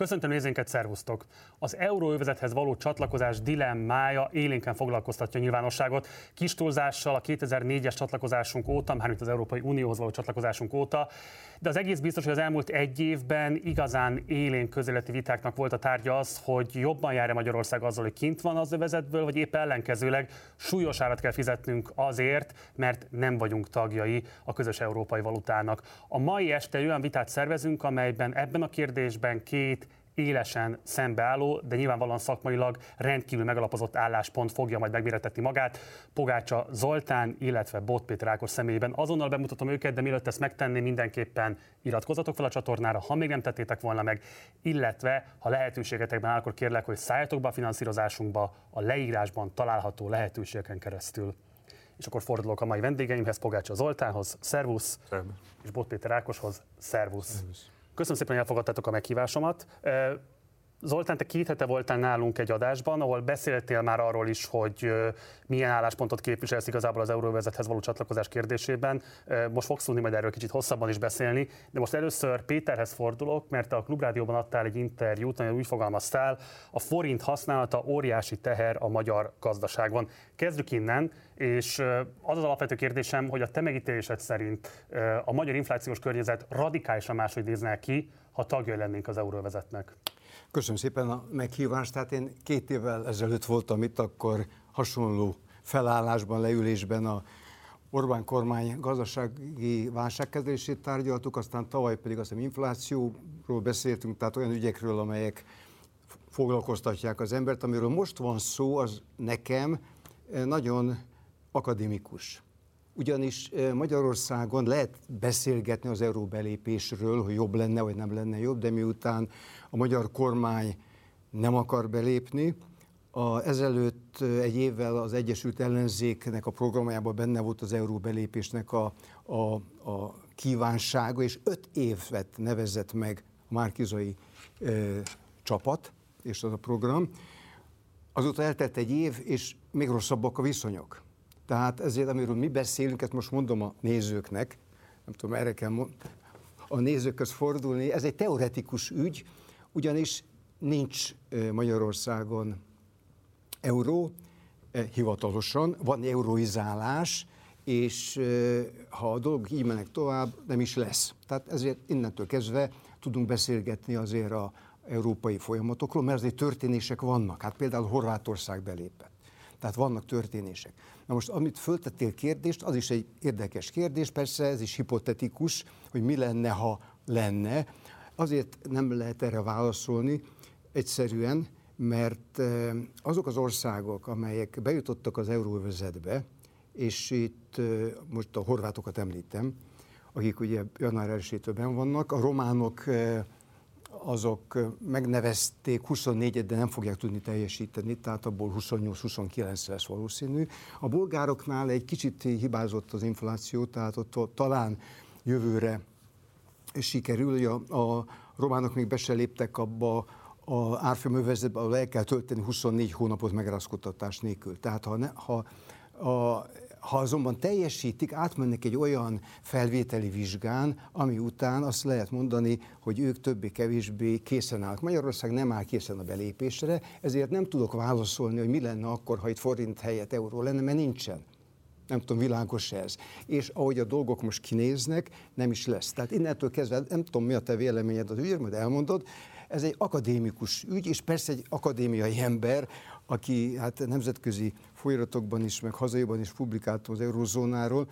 Köszöntöm nézőinket, szervusztok! Az euróövezethez való csatlakozás dilemmája élénken foglalkoztatja a nyilvánosságot. Kis túlzással a 2004-es csatlakozásunk óta, mármint az Európai Unióhoz való csatlakozásunk óta, de az egész biztos, hogy az elmúlt egy évben igazán élén közéleti vitáknak volt a tárgya az, hogy jobban jár-e Magyarország azzal, hogy kint van az övezetből, vagy épp ellenkezőleg súlyos árat kell fizetnünk azért, mert nem vagyunk tagjai a közös európai valutának. A mai este olyan vitát szervezünk, amelyben ebben a kérdésben két élesen szembeálló, de nyilvánvalóan szakmailag rendkívül megalapozott álláspont fogja majd megméretetni magát. Pogácsa Zoltán, illetve Bot Péter Ákos személyében. Azonnal bemutatom őket, de mielőtt ezt megtenni, mindenképpen iratkozzatok fel a csatornára, ha még nem tettétek volna meg, illetve ha lehetőségetekben áll, akkor kérlek, hogy szálljatok be a finanszírozásunkba a leírásban található lehetőségeken keresztül. És akkor fordulok a mai vendégeimhez, Pogácsa Zoltánhoz, szervusz, Szervusz. és Bot Péter Ákoshoz, szervusz. Szervusz. Köszönöm szépen, hogy elfogadtátok a meghívásomat. Zoltán, te két hete voltál nálunk egy adásban, ahol beszéltél már arról is, hogy milyen álláspontot képviselsz igazából az euróvezethez való csatlakozás kérdésében. Most fogsz tudni majd erről kicsit hosszabban is beszélni, de most először Péterhez fordulok, mert a Klubrádióban adtál egy interjút, nagyon úgy fogalmaztál, a forint használata óriási teher a magyar gazdaságban. Kezdjük innen, és az az alapvető kérdésem, hogy a te megítélésed szerint a magyar inflációs környezet radikálisan máshogy nézne ki, ha tagja lennénk az euróvezetnek. Köszönöm szépen a meghívást. Tehát én két évvel ezelőtt voltam itt, akkor hasonló felállásban, leülésben a Orbán kormány gazdasági válságkezelését tárgyaltuk, aztán tavaly pedig azt hiszem inflációról beszéltünk, tehát olyan ügyekről, amelyek foglalkoztatják az embert. Amiről most van szó, az nekem nagyon akadémikus. Ugyanis Magyarországon lehet beszélgetni az euró belépésről, hogy jobb lenne, vagy nem lenne jobb, de miután a magyar kormány nem akar belépni, a, ezelőtt egy évvel az Egyesült Ellenzéknek a programjában benne volt az euró belépésnek a, a, a kívánsága, és öt évet nevezett meg a Márkizai e, csapat, és az a program. Azóta eltelt egy év, és még rosszabbak a viszonyok. Tehát ezért, amiről mi beszélünk, ezt most mondom a nézőknek, nem tudom, erre kell a nézőkhöz fordulni, ez egy teoretikus ügy, ugyanis nincs Magyarországon euró, hivatalosan, van euroizálás, és ha a dolgok így mennek tovább, nem is lesz. Tehát ezért innentől kezdve tudunk beszélgetni azért a európai folyamatokról, mert azért történések vannak. Hát például Horvátország belépett. Tehát vannak történések. Na most, amit föltettél kérdést, az is egy érdekes kérdés, persze ez is hipotetikus, hogy mi lenne, ha lenne. Azért nem lehet erre válaszolni egyszerűen, mert azok az országok, amelyek bejutottak az euróvezetbe, és itt most a horvátokat említem, akik ugye január 1 vannak, a románok azok megnevezték 24-et, de nem fogják tudni teljesíteni, tehát abból 28-29 lesz valószínű. A bolgároknál egy kicsit hibázott az infláció, tehát ott talán jövőre sikerül, a, a románok még be se léptek abba a árfolyamövezetbe, ahol el kell tölteni 24 hónapot megrázkodtatás nélkül. Tehát ha, ne, ha a ha azonban teljesítik, átmennek egy olyan felvételi vizsgán, ami után azt lehet mondani, hogy ők többé-kevésbé készen állnak. Magyarország nem áll készen a belépésre, ezért nem tudok válaszolni, hogy mi lenne akkor, ha itt forint helyett euró lenne, mert nincsen. Nem tudom, világos ez. És ahogy a dolgok most kinéznek, nem is lesz. Tehát innentől kezdve, nem tudom, mi a te véleményed az ügyről, majd elmondod, ez egy akadémikus ügy, és persze egy akadémiai ember, aki hát nemzetközi folyamatokban is, meg hazaiban is publikáltam az eurozónáról,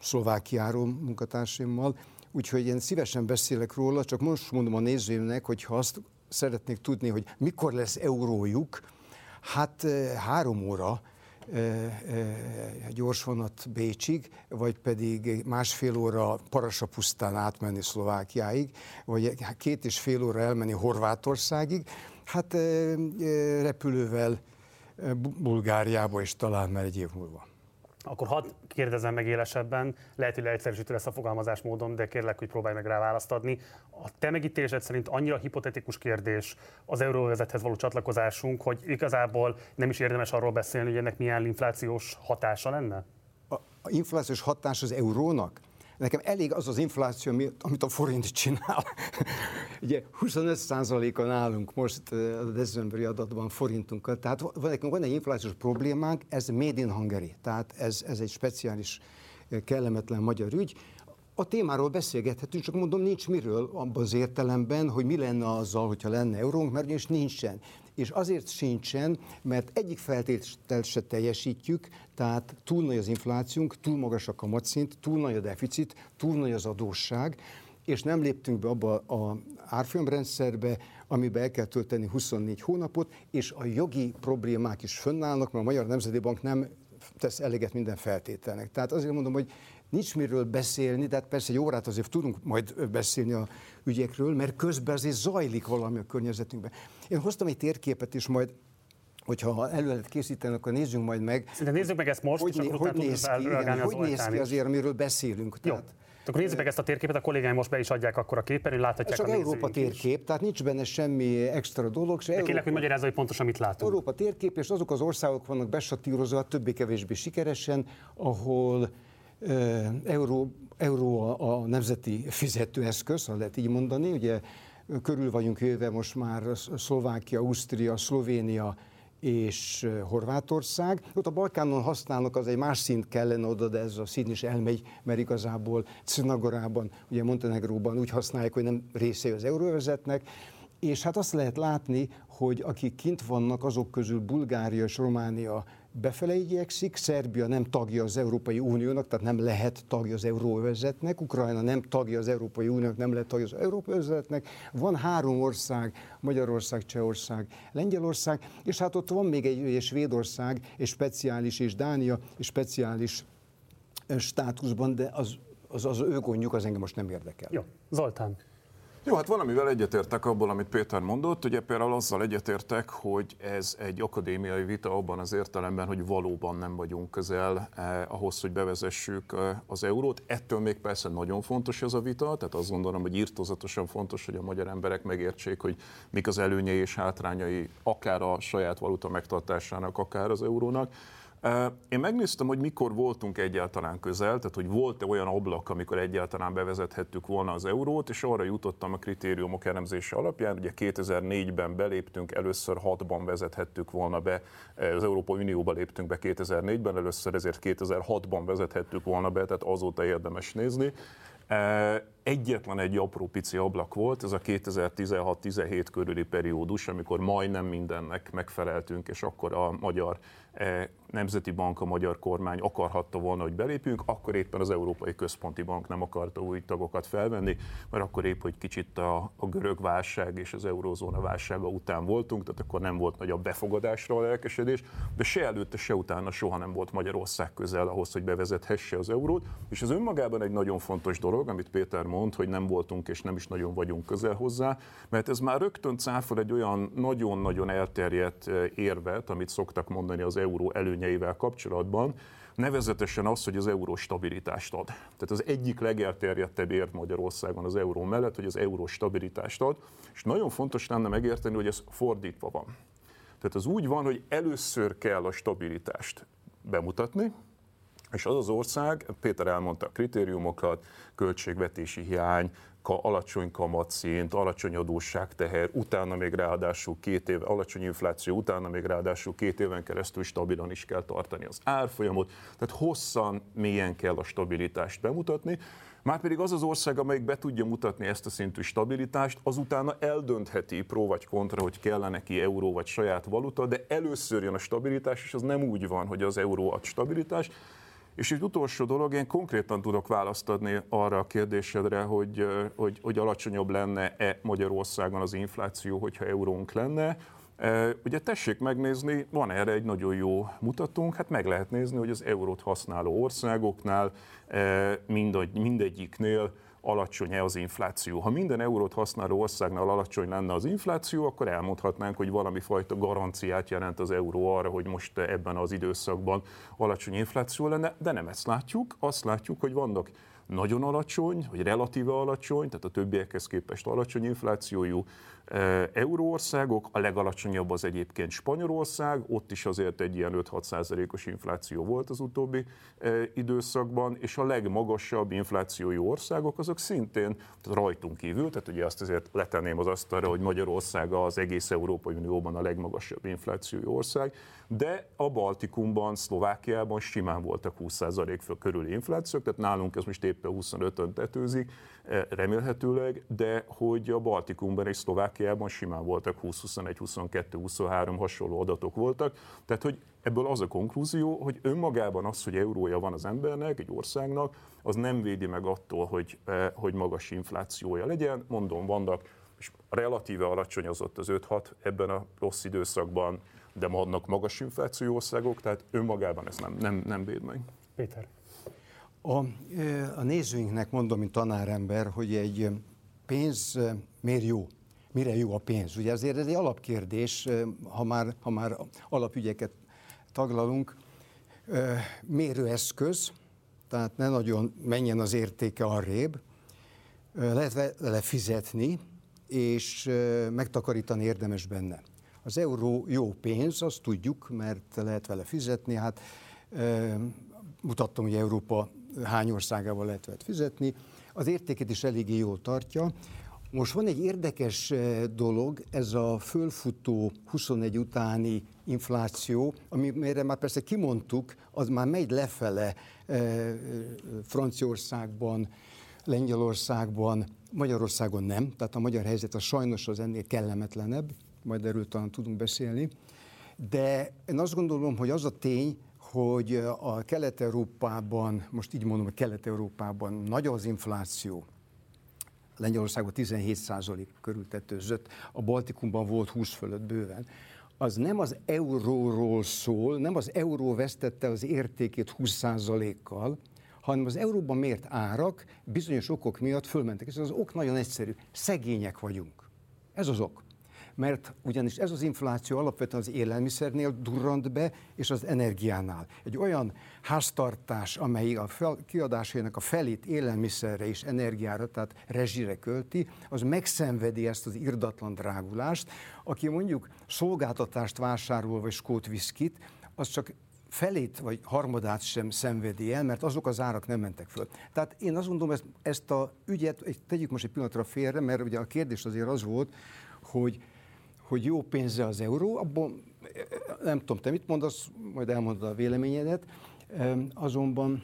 Szlovákiáról munkatársaimmal, úgyhogy én szívesen beszélek róla, csak most mondom a nézőimnek, hogy ha azt szeretnék tudni, hogy mikor lesz eurójuk, hát három óra, gyorsvonat Bécsig, vagy pedig másfél óra Parasapusztán átmenni Szlovákiáig, vagy két és fél óra elmenni Horvátországig, hát repülővel Bulgáriába is talán már egy év múlva. Akkor hadd kérdezem meg élesebben, lehet, hogy leegyszerűsítő lesz a fogalmazás módon, de kérlek, hogy próbálj meg rá választ adni. A te megítélésed szerint annyira hipotetikus kérdés az euróvezethez való csatlakozásunk, hogy igazából nem is érdemes arról beszélni, hogy ennek milyen inflációs hatása lenne? A inflációs hatás az eurónak? Nekem elég az az infláció, amit a forint csinál. Ugye 25%-on állunk most a decemberi adatban forintunkkal, tehát van, nekünk van egy inflációs problémánk, ez made in Hungary, tehát ez, ez egy speciális kellemetlen magyar ügy. A témáról beszélgethetünk, csak mondom, nincs miről abban az értelemben, hogy mi lenne azzal, hogyha lenne eurónk, mert ugyanis nincsen. És azért sincsen, mert egyik feltételt se teljesítjük, tehát túl nagy az inflációnk, túl magas a kamatszint, túl nagy a deficit, túl nagy az adósság, és nem léptünk be abba a árfolyamrendszerbe, amiben el kell tölteni 24 hónapot, és a jogi problémák is fönnállnak, mert a Magyar Nemzeti Bank nem tesz eleget minden feltételnek. Tehát azért mondom, hogy nincs miről beszélni, de hát persze egy órát azért tudunk majd beszélni a ügyekről, mert közben azért zajlik valami a környezetünkben. Én hoztam egy térképet is majd hogyha elő lehet készíteni, akkor nézzünk majd meg. De nézzük meg ezt most, hogy, és hogy néz ki, igen, hogy néz ki azért, amiről beszélünk. Jó. Tehát, akkor nézzük meg ezt a térképet, a kollégáim most be is adják akkor a képernyőn, láthatják Csak a Európa térkép, is. tehát nincs benne semmi extra dolog. Se De kérlek, hogy magyarázza, hogy pontosan mit látunk. Európa térkép, és azok az országok vannak besatírozva, többé-kevésbé sikeresen, ahol euró, euró a, a nemzeti fizetőeszköz, ha lehet így mondani, ugye körül vagyunk jöve most már Szlovákia, Ausztria, Szlovénia, és Horvátország. Ott a Balkánon használnak, az egy más szint kellene oda, de ez a szín is elmegy, mert igazából Cnagorában, ugye Montenegróban úgy használják, hogy nem része az euróvezetnek, és hát azt lehet látni, hogy akik kint vannak, azok közül Bulgária és Románia befele igyekszik, Szerbia nem tagja az Európai Uniónak, tehát nem lehet tagja az Euróvezetnek, Ukrajna nem tagja az Európai Uniónak, nem lehet tagja az Euróvezetnek, van három ország, Magyarország, Csehország, Lengyelország, és hát ott van még egy, egy Svédország, egy speciális, és Dánia, és speciális státuszban, de az, az, az ő gondjuk, az engem most nem érdekel. Jó, Zoltán. Jó, hát valamivel egyetértek abból, amit Péter mondott. Ugye például azzal egyetértek, hogy ez egy akadémiai vita abban az értelemben, hogy valóban nem vagyunk közel eh, ahhoz, hogy bevezessük eh, az eurót. Ettől még persze nagyon fontos ez a vita, tehát azt gondolom, hogy írtozatosan fontos, hogy a magyar emberek megértsék, hogy mik az előnyei és hátrányai akár a saját valuta megtartásának, akár az eurónak. Én megnéztem, hogy mikor voltunk egyáltalán közel, tehát hogy volt-e olyan ablak, amikor egyáltalán bevezethettük volna az eurót, és arra jutottam a kritériumok elemzése alapján, ugye 2004-ben beléptünk, először 6-ban vezethettük volna be, az Európai Unióba léptünk be 2004-ben, először ezért 2006-ban vezethettük volna be, tehát azóta érdemes nézni. Egyetlen egy apró pici ablak volt, ez a 2016-17 körüli periódus, amikor majdnem mindennek megfeleltünk, és akkor a magyar Nemzeti Bank, a magyar kormány akarhatta volna, hogy belépjünk, akkor éppen az Európai Központi Bank nem akarta új tagokat felvenni, mert akkor épp, hogy kicsit a, a görög válság és az eurózóna válsága után voltunk, tehát akkor nem volt nagy a befogadásra a lelkesedés, de se előtte, se utána soha nem volt Magyarország közel ahhoz, hogy bevezethesse az eurót, és ez önmagában egy nagyon fontos dolog, amit Péter mond, hogy nem voltunk és nem is nagyon vagyunk közel hozzá, mert ez már rögtön cáfol egy olyan nagyon-nagyon elterjedt érvet, amit szoktak mondani az euró előnyeivel kapcsolatban, nevezetesen az, hogy az euró stabilitást ad. Tehát az egyik legelterjedtebb ért Magyarországon az euró mellett, hogy az euró stabilitást ad, és nagyon fontos lenne megérteni, hogy ez fordítva van. Tehát az úgy van, hogy először kell a stabilitást bemutatni, és az az ország, Péter elmondta a kritériumokat, költségvetési hiány, alacsony kamatszint, alacsony adósságteher, utána még ráadásul két év, alacsony infláció, utána még ráadásul két éven keresztül stabilan is kell tartani az árfolyamot, tehát hosszan, mélyen kell a stabilitást bemutatni, Márpedig az az ország, amelyik be tudja mutatni ezt a szintű stabilitást, azutána eldöntheti pró vagy kontra, hogy kellene neki euró vagy saját valuta, de először jön a stabilitás, és az nem úgy van, hogy az euró ad stabilitást, és egy utolsó dolog, én konkrétan tudok választ adni arra a kérdésedre, hogy, hogy, hogy alacsonyabb lenne-e Magyarországon az infláció, hogyha eurónk lenne. Ugye tessék megnézni, van erre egy nagyon jó mutatónk, hát meg lehet nézni, hogy az eurót használó országoknál mindegy, mindegyiknél alacsony-e az infláció. Ha minden eurót használó országnál alacsony lenne az infláció, akkor elmondhatnánk, hogy valami fajta garanciát jelent az euró arra, hogy most ebben az időszakban alacsony infláció lenne, de nem ezt látjuk. Azt látjuk, hogy vannak nagyon alacsony, vagy relatíve alacsony, tehát a többiekhez képest alacsony inflációjú euróországok, a legalacsonyabb az egyébként Spanyolország, ott is azért egy ilyen 5-6 százalékos infláció volt az utóbbi időszakban, és a legmagasabb inflációjú országok azok szintén rajtunk kívül, tehát ugye azt azért letenném az asztalra, hogy Magyarország az egész Európai Unióban a legmagasabb inflációjú ország, de a Baltikumban, Szlovákiában simán voltak 20% föl körüli inflációk, tehát nálunk ez most éppen 25-ön tetőzik, remélhetőleg, de hogy a Baltikumban és Szlovákiában simán voltak 20, 21, 22, 23 hasonló adatok voltak. Tehát, hogy ebből az a konklúzió, hogy önmagában az, hogy eurója van az embernek, egy országnak, az nem védi meg attól, hogy, hogy magas inflációja legyen. Mondom, vannak, és relatíve alacsony az ott az 5-6 ebben a rossz időszakban, de vannak magas infláció országok, tehát önmagában ez nem, nem, nem véd meg. Péter. A, a nézőinknek mondom, mint tanárember, hogy egy pénz miért jó? Mire jó a pénz? Ugye azért ez egy alapkérdés, ha már, ha már alapügyeket taglalunk. Mérőeszköz, tehát ne nagyon menjen az értéke arrébb, lehet vele fizetni, és megtakarítani érdemes benne. Az euró jó pénz, azt tudjuk, mert lehet vele fizetni. Hát mutattam, hogy Európa hány országával lehet vele fizetni. Az értéket is eléggé jól tartja. Most van egy érdekes dolog, ez a fölfutó 21 utáni infláció, amire már persze kimondtuk, az már megy lefele Franciaországban, Lengyelországban, Magyarországon nem, tehát a magyar helyzet a sajnos az ennél kellemetlenebb, majd erről talán tudunk beszélni. De én azt gondolom, hogy az a tény, hogy a Kelet-Európában, most így mondom, hogy Kelet-Európában nagy az infláció, Lengyelországban 17% körül tetőzött, a Baltikumban volt 20 fölött bőven, az nem az euróról szól, nem az euró vesztette az értékét 20%-kal, hanem az euróban mért árak bizonyos okok miatt fölmentek. És az ok nagyon egyszerű. Szegények vagyunk. Ez az ok mert ugyanis ez az infláció alapvetően az élelmiszernél durrant be, és az energiánál. Egy olyan háztartás, amely a fel, kiadásainak a felét élelmiszerre és energiára, tehát rezsire költi, az megszenvedi ezt az irdatlan drágulást. Aki mondjuk szolgáltatást vásárol, vagy skót viszkit, az csak felét vagy harmadát sem szenvedi el, mert azok az árak nem mentek föl. Tehát én azt mondom, ezt, ezt a ügyet, tegyük most egy pillanatra félre, mert ugye a kérdés azért az volt, hogy hogy jó pénze az euró, abban nem tudom, te mit mondasz, majd elmondod a véleményedet, azonban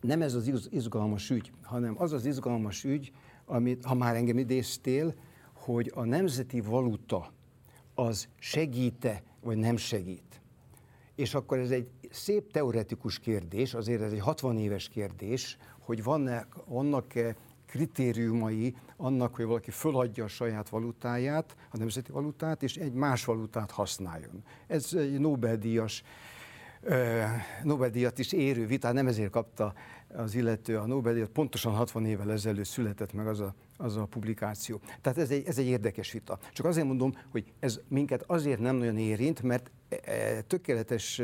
nem ez az izgalmas ügy, hanem az az izgalmas ügy, amit, ha már engem idéztél, hogy a nemzeti valuta az segíte, vagy nem segít. És akkor ez egy szép teoretikus kérdés, azért ez egy 60 éves kérdés, hogy vannak, vannak-e kritériumai annak, hogy valaki föladja a saját valutáját, a nemzeti valutát, és egy más valutát használjon. Ez egy Nobel-díjas Nobel-díjat is érő vita, nem ezért kapta az illető a Nobel-díjat, pontosan 60 évvel ezelőtt született meg az a, az a publikáció. Tehát ez egy, ez egy érdekes vita. Csak azért mondom, hogy ez minket azért nem nagyon érint, mert e, e, tökéletes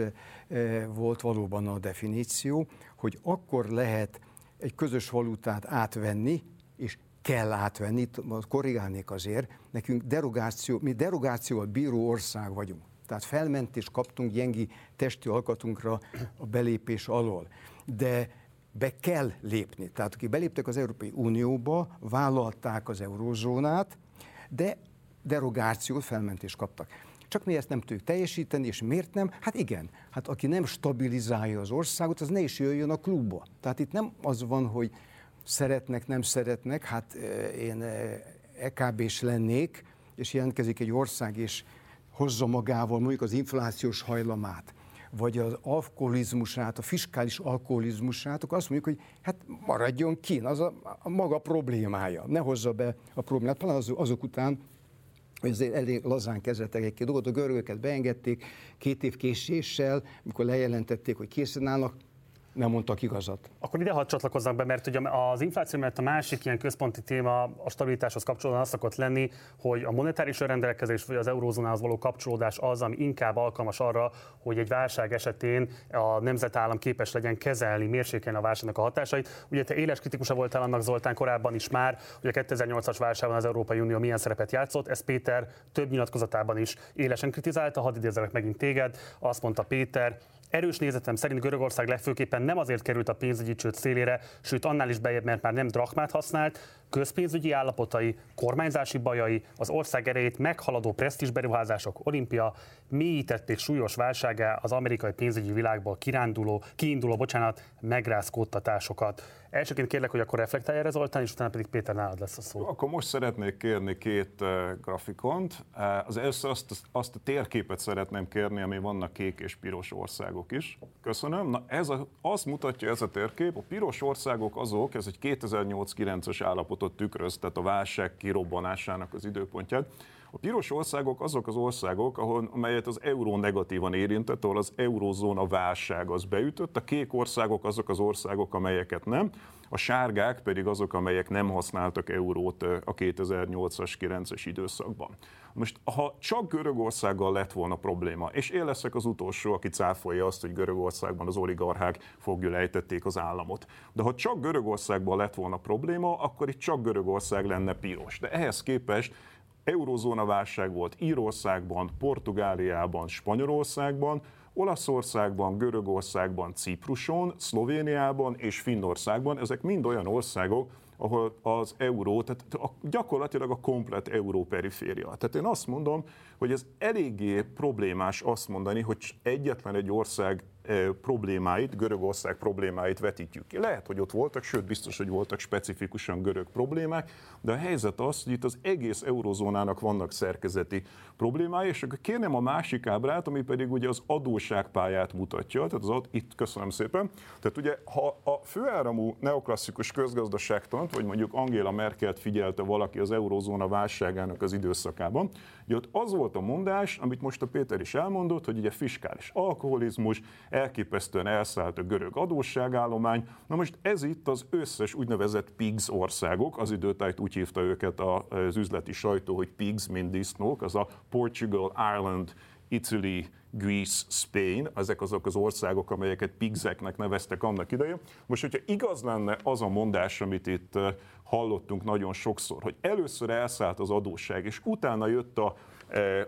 volt valóban a definíció, hogy akkor lehet egy közös valutát átvenni, és kell átvenni, korrigálnék azért, nekünk derogáció, mi derogációval bíró ország vagyunk. Tehát felmentést kaptunk gyengi testi alkatunkra a belépés alól. De be kell lépni. Tehát akik beléptek az Európai Unióba, vállalták az eurózónát, de derogációt, felmentést kaptak. Csak mi ezt nem tudjuk teljesíteni, és miért nem? Hát igen, hát aki nem stabilizálja az országot, az ne is jöjjön a klubba. Tehát itt nem az van, hogy szeretnek, nem szeretnek, hát én EKB-s lennék, és jelentkezik egy ország, és hozza magával mondjuk az inflációs hajlamát, vagy az alkoholizmusát, a fiskális alkoholizmusát, akkor azt mondjuk, hogy hát maradjon ki, az a, a maga problémája, ne hozza be a problémát, pláne az, azok után, hogy azért elég lazán kezeltek egy-két dolgot, a görögöket beengedték két év késéssel, amikor lejelentették, hogy készen állnak, nem mondtak igazat. Akkor ide hadd csatlakozzak be, mert ugye az infláció mellett a másik ilyen központi téma a stabilitáshoz kapcsolódóan az szokott lenni, hogy a monetáris rendelkezés vagy az eurózónához való kapcsolódás az, ami inkább alkalmas arra, hogy egy válság esetén a nemzetállam képes legyen kezelni, mérsékelni a válságnak a hatásait. Ugye te éles kritikusa voltál annak Zoltán korábban is már, hogy a 2008-as válságban az Európai Unió milyen szerepet játszott. Ez Péter több nyilatkozatában is élesen kritizálta, hadd idézzelek megint téged. Azt mondta Péter, Erős nézetem szerint Görögország legfőképpen nem azért került a pénzügyi csőd szélére, sőt annál is bejebb, mert már nem drachmát használt, közpénzügyi állapotai, kormányzási bajai, az ország erejét meghaladó presztízsberuházások, olimpia mélyítették súlyos válságá az amerikai pénzügyi világból kiránduló, kiinduló, bocsánat, megrázkódtatásokat. Elsőként kérlek, hogy akkor reflektálj erre Zoltán, és utána pedig Péter nálad lesz a szó. Akkor most szeretnék kérni két uh, grafikont. Uh, az első azt, azt a térképet szeretném kérni, ami vannak kék és piros országok is. Köszönöm. Na ez a, azt mutatja ez a térkép, a piros országok azok, ez egy 2008-9-es állapotot tükröz, tehát a válság kirobbanásának az időpontját. A piros országok azok az országok, ahol, amelyet az euró negatívan érintett, ahol az eurózóna válság az beütött, a kék országok azok az országok, amelyeket nem, a sárgák pedig azok, amelyek nem használtak eurót a 2008-as, 9-es időszakban. Most, ha csak Görögországgal lett volna probléma, és én leszek az utolsó, aki cáfolja azt, hogy Görögországban az oligarchák fogjuk ejtették az államot. De ha csak Görögországban lett volna probléma, akkor itt csak Görögország lenne piros. De ehhez képest eurozóna válság volt Írországban, Portugáliában, Spanyolországban, Olaszországban, Görögországban, Cipruson, Szlovéniában és Finnországban. Ezek mind olyan országok, ahol az euró, tehát a, gyakorlatilag a komplet euró periféria. Tehát én azt mondom, hogy ez eléggé problémás azt mondani, hogy egyetlen egy ország problémáit, Görögország problémáit vetítjük ki. Lehet, hogy ott voltak, sőt biztos, hogy voltak specifikusan görög problémák, de a helyzet az, hogy itt az egész eurozónának vannak szerkezeti problémái, és akkor kérném a másik ábrát, ami pedig ugye az adósságpályát mutatja, tehát az, itt köszönöm szépen. Tehát ugye, ha a főáramú neoklasszikus közgazdaságtant, vagy mondjuk Angela Merkelt figyelte valaki az eurozóna válságának az időszakában, ugye ott az volt a mondás, amit most a Péter is elmondott, hogy ugye fiskális alkoholizmus, elképesztően elszállt a görög adósságállomány. Na most ez itt az összes úgynevezett PIGS országok, az időtájt úgy hívta őket az üzleti sajtó, hogy PIGS, mint disznók, az a Portugal, Ireland, Italy, Greece, Spain, ezek azok az országok, amelyeket pigzeknek neveztek annak idején. Most, hogyha igaz lenne az a mondás, amit itt hallottunk nagyon sokszor, hogy először elszállt az adósság, és utána jött a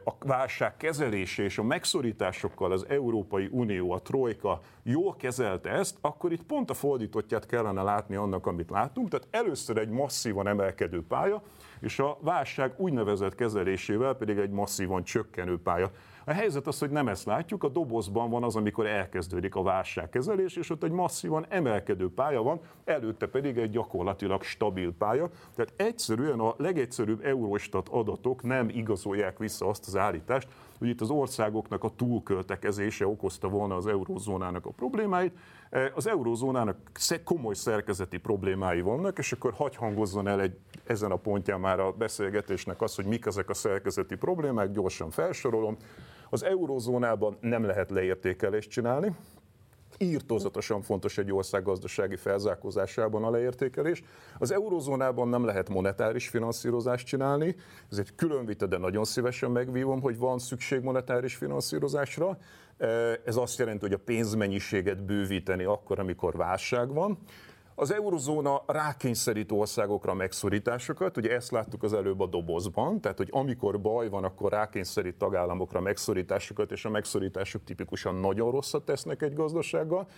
a válság kezelése és a megszorításokkal az Európai Unió, a Trojka jól kezelte ezt, akkor itt pont a fordítottját kellene látni annak, amit látunk. Tehát először egy masszívan emelkedő pálya, és a válság úgynevezett kezelésével pedig egy masszívan csökkenő pálya. A helyzet az, hogy nem ezt látjuk, a dobozban van az, amikor elkezdődik a válságkezelés, és ott egy masszívan emelkedő pálya van, előtte pedig egy gyakorlatilag stabil pálya. Tehát egyszerűen a legegyszerűbb Eurostat adatok nem igazolják vissza azt az állítást, hogy itt az országoknak a túlköltekezése okozta volna az eurózónának a problémáit. Az eurózónának komoly szerkezeti problémái vannak, és akkor hagy hangozzon el egy, ezen a pontján már a beszélgetésnek az, hogy mik ezek a szerkezeti problémák, gyorsan felsorolom. Az eurózónában nem lehet leértékelést csinálni, írtózatosan fontos egy ország gazdasági felzárkózásában a leértékelés. Az eurozónában nem lehet monetáris finanszírozást csinálni, ez egy külön vita, de nagyon szívesen megvívom, hogy van szükség monetáris finanszírozásra. Ez azt jelenti, hogy a pénzmennyiséget bővíteni akkor, amikor válság van. Az eurozóna rákényszerít országokra megszorításokat, ugye ezt láttuk az előbb a dobozban, tehát hogy amikor baj van, akkor rákényszerít tagállamokra megszorításokat, és a megszorítások tipikusan nagyon rosszat tesznek egy gazdasággal.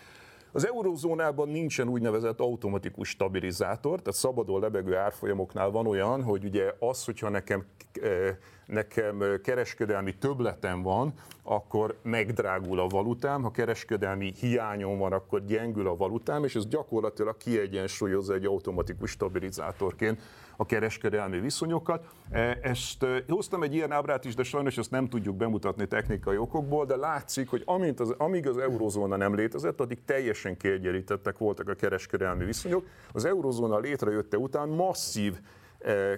Az eurózónában nincsen úgynevezett automatikus stabilizátor, tehát szabadon lebegő árfolyamoknál van olyan, hogy ugye az, hogyha nekem eh, nekem kereskedelmi töbletem van, akkor megdrágul a valutám, ha kereskedelmi hiányom van, akkor gyengül a valutám, és ez gyakorlatilag kiegyensúlyozza egy automatikus stabilizátorként a kereskedelmi viszonyokat. E, ezt hoztam egy ilyen ábrát is, de sajnos ezt nem tudjuk bemutatni technikai okokból, de látszik, hogy amint az, amíg az eurozóna nem létezett, addig teljesen kiegyenlítettek voltak a kereskedelmi viszonyok. Az eurozóna létrejötte után masszív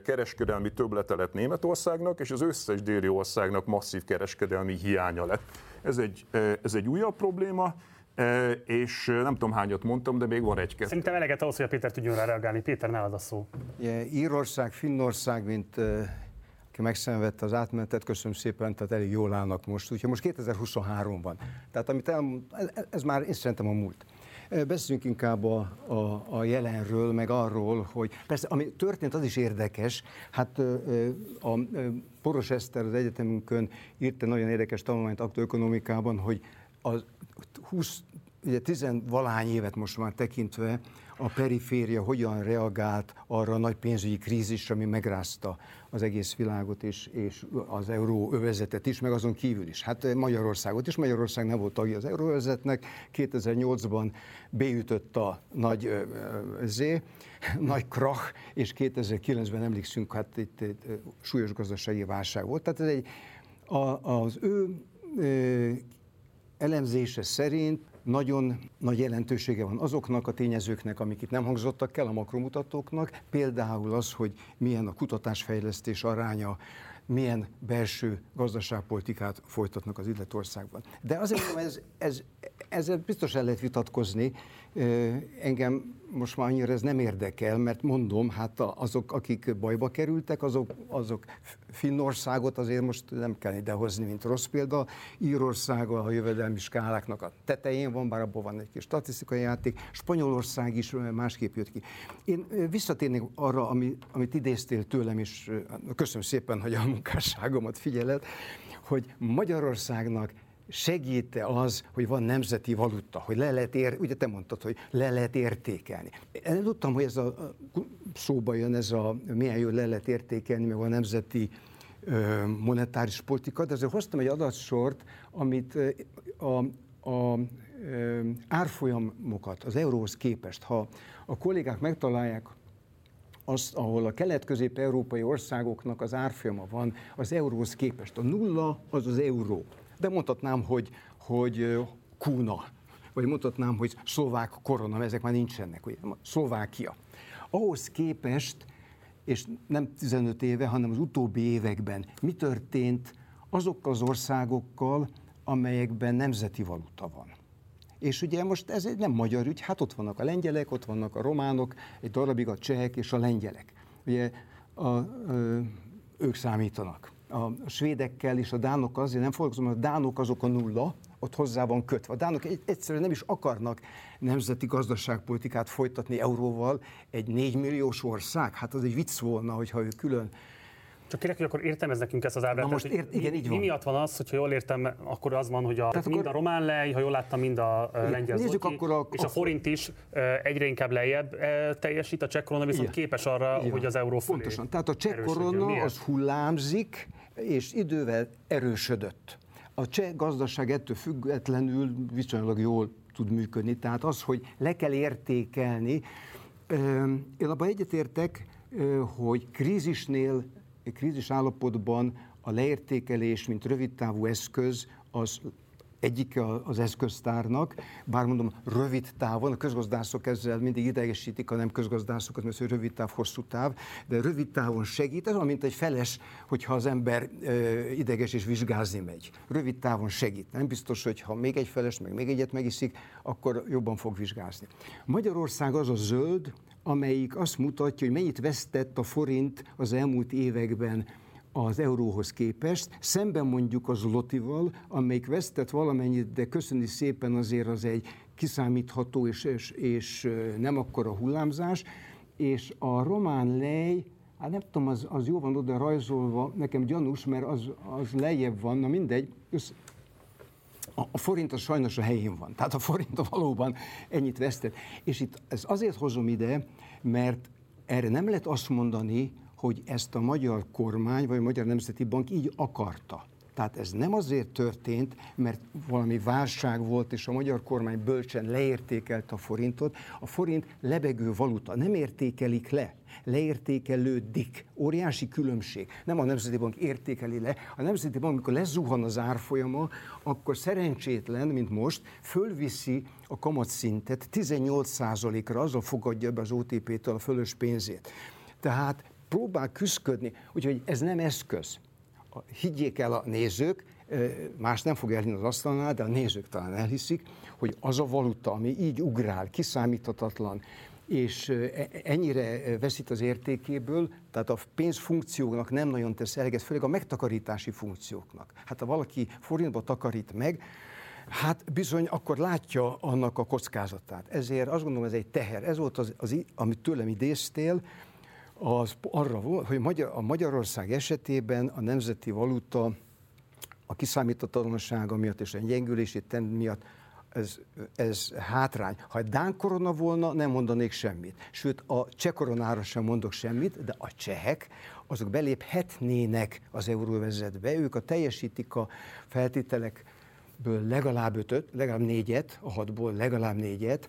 kereskedelmi töblete lett Németországnak, és az összes déli országnak masszív kereskedelmi hiánya lett. Ez egy, e, ez egy újabb probléma. és nem tudom hányat mondtam, de még van egy-kettő. Szerintem eleget ahhoz, hogy a Péter tudjon rá reagálni. Péter, nálad a szó. Írország, Finnország, mint aki megszenvedte az átmenetet, köszönöm szépen, tehát elég jól állnak most. Úgyhogy most 2023-ban. Tehát amit el, ez már én szerintem a múlt. Beszéljünk inkább a, a, a jelenről, meg arról, hogy persze, ami történt, az is érdekes. Hát a Poros Eszter az egyetemünkön írt egy nagyon érdekes tanulmányt aktoökonomikában, hogy az 20, ugye 10 valány évet most már tekintve a periféria hogyan reagált arra a nagy pénzügyi krízisre, ami megrázta az egész világot és, és az euróövezetet is, meg azon kívül is. Hát Magyarországot is. Magyarország nem volt tagja az euróövezetnek. 2008-ban beütött a nagy Z, nagy krach, és 2009-ben emlékszünk, hát itt itt súlyos gazdasági válság volt. Tehát ez egy, a, az ő elemzése szerint nagyon nagy jelentősége van azoknak a tényezőknek, amik itt nem hangzottak el, a makromutatóknak, például az, hogy milyen a kutatásfejlesztés aránya, milyen belső gazdaságpolitikát folytatnak az illető országban. De azért mondom, ez, ez, ezzel biztos el lehet vitatkozni. Engem most már annyira ez nem érdekel, mert mondom, hát azok, akik bajba kerültek, azok, azok Finnországot azért most nem kell idehozni, mint rossz példa. Írország a jövedelmi skáláknak a tetején van, bár abban van egy kis statisztikai játék. Spanyolország is másképp jött ki. Én visszatérnék arra, ami, amit idéztél tőlem, és köszönöm szépen, hogy a munkásságomat figyeled, hogy Magyarországnak segít-e az, hogy van nemzeti valuta, hogy le lehet ér, ugye te mondtad, hogy le lehet értékelni. Én tudtam, hogy ez a szóba jön ez a milyen jó le lehet értékelni, meg a nemzeti monetáris politika, de azért hoztam egy adatsort, amit a, a árfolyamokat az euróhoz képest, ha a kollégák megtalálják azt, ahol a kelet-közép-európai országoknak az árfolyama van az euróhoz képest. A nulla az az euró de mondhatnám, hogy, hogy Kuna, vagy mondhatnám, hogy szlovák korona, ezek már nincsenek, ugye, Szlovákia. Ahhoz képest, és nem 15 éve, hanem az utóbbi években mi történt azokkal az országokkal, amelyekben nemzeti valuta van. És ugye most ez egy nem magyar ügy, hát ott vannak a lengyelek, ott vannak a románok, egy darabig a csehek és a lengyelek. Ugye a, a, ők számítanak a svédekkel és a dánok azért nem foglalkozom, mert a dánok azok a nulla, ott hozzá van kötve. A dánok egyszerűen nem is akarnak nemzeti gazdaságpolitikát folytatni euróval. Egy 4 milliós ország, hát az egy vicc volna, hogyha ő külön csak kérek, hogy akkor értem ez nekünk ezt az ábrát. most ért, igen, így van. Mi miatt van az, hogyha jól értem, akkor az van, hogy a, Tehát mind akkor, a román lej, ha jól láttam, mind a lengyel zloty, akkor a, és a forint is egyre inkább lejjebb teljesít, a cseh korona viszont igen, képes arra, igen, hogy az euró fölé Pontosan. Tehát a cseh korona az hullámzik, és idővel erősödött. A cseh gazdaság ettől függetlenül viszonylag jól tud működni. Tehát az, hogy le kell értékelni, én abban egyetértek, hogy krízisnél, krízis állapotban a leértékelés, mint rövidtávú eszköz, az egyik az eszköztárnak, bár mondom, rövid távon, a közgazdászok ezzel mindig idegesítik a nem közgazdászokat, mert rövid táv, hosszú táv, de rövid távon segít, ez olyan, mint egy feles, hogyha az ember ideges és vizsgázni megy. Rövid távon segít. Nem biztos, hogy ha még egy feles, meg még egyet megiszik, akkor jobban fog vizsgázni. Magyarország az a zöld, amelyik azt mutatja, hogy mennyit vesztett a forint az elmúlt években az euróhoz képest, szemben mondjuk az lotival, amelyik vesztett valamennyit, de köszöni szépen azért az egy kiszámítható és, és, és nem akkora hullámzás, és a román lej, hát nem tudom, az, az jó van oda rajzolva, nekem gyanús, mert az, az lejjebb van, na mindegy, össz, a, a forint az sajnos a helyén van. Tehát a forint valóban ennyit vesztett. És itt ez azért hozom ide, mert erre nem lehet azt mondani, hogy ezt a magyar kormány, vagy a Magyar Nemzeti Bank így akarta. Tehát ez nem azért történt, mert valami válság volt, és a magyar kormány bölcsen leértékelt a forintot. A forint lebegő valuta, nem értékelik le, leértékelődik. Óriási különbség. Nem a Nemzeti Bank értékeli le. A Nemzeti Bank, amikor lezuhan az árfolyama, akkor szerencsétlen, mint most, fölviszi a kamatszintet 18%-ra, azzal fogadja be az OTP-től a fölös pénzét. Tehát próbál küzdködni, úgyhogy ez nem eszköz. Higgyék el a nézők, más nem fog elhinni az asztalnál, de a nézők talán elhiszik, hogy az a valuta, ami így ugrál, kiszámíthatatlan, és e, ennyire veszít az értékéből, tehát a pénzfunkcióknak nem nagyon tesz eleget, főleg a megtakarítási funkcióknak. Hát ha valaki forintba takarít meg, Hát bizony, akkor látja annak a kockázatát. Ezért azt gondolom, ez egy teher. Ez volt az, az amit tőlem idéztél, az arra volt, hogy Magyar, a Magyarország esetében a nemzeti valuta a kiszámítatlansága miatt és a gyengülési trend miatt ez, ez hátrány. Ha egy Dán korona volna, nem mondanék semmit. Sőt, a cseh koronára sem mondok semmit, de a csehek, azok beléphetnének az euróvezetbe, ők a teljesítik a feltételekből legalább ötöt, legalább négyet, a hatból legalább négyet,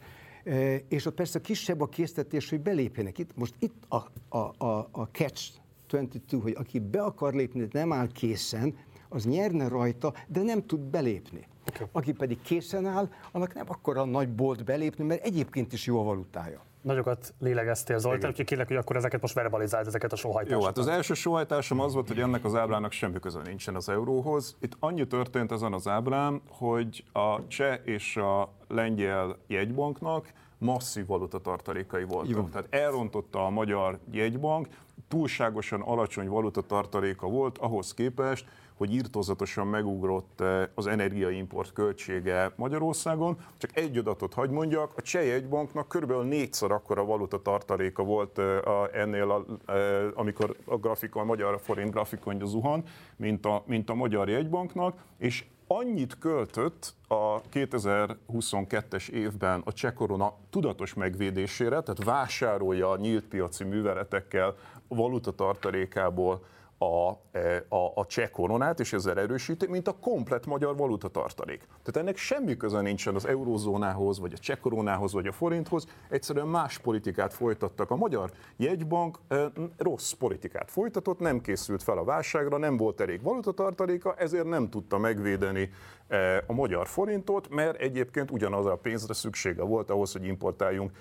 és ott persze kisebb a késztetés, hogy belépjenek itt. Most itt a, a, a, a catch 22, hogy aki be akar lépni, nem áll készen, az nyerne rajta, de nem tud belépni. Okay. Aki pedig készen áll, annak nem akkora nagy bolt belépni, mert egyébként is jó a valutája. Nagyokat lélegeztél, Zoltán, úgyhogy kérlek, hogy akkor ezeket most verbalizáld, ezeket a sóhajtásokat. Jó, hát az első sóhajtásom az volt, hogy ennek az ábrának semmi köze nincsen az euróhoz. Itt annyi történt ezen az ábrán, hogy a cseh és a lengyel jegybanknak masszív valutatartalékai voltak. Jó. Tehát elrontotta a magyar jegybank, túlságosan alacsony valutatartaléka volt ahhoz képest, hogy írtózatosan megugrott eh, az energiaimport költsége Magyarországon. Csak egy adatot hagy mondjak, a Cseh egybanknak kb. négyszer akkora valuta tartaléka volt eh, ennél, a, eh, amikor a grafikon, a magyar forint grafikonja zuhan, mint a, mint a magyar jegybanknak, és annyit költött a 2022-es évben a cseh korona tudatos megvédésére, tehát vásárolja a nyílt piaci műveletekkel valuta tartalékából a, e, a, a cseh koronát, és ezzel erősíti, mint a komplet magyar valuta tartalék. Tehát ennek semmi köze nincsen az eurózónához, vagy a cseh koronához, vagy a forinthoz, egyszerűen más politikát folytattak. A magyar jegybank e, rossz politikát folytatott, nem készült fel a válságra, nem volt elég valutatartaléka, ezért nem tudta megvédeni e, a magyar forintot, mert egyébként ugyanaz a pénzre szüksége volt ahhoz, hogy importáljunk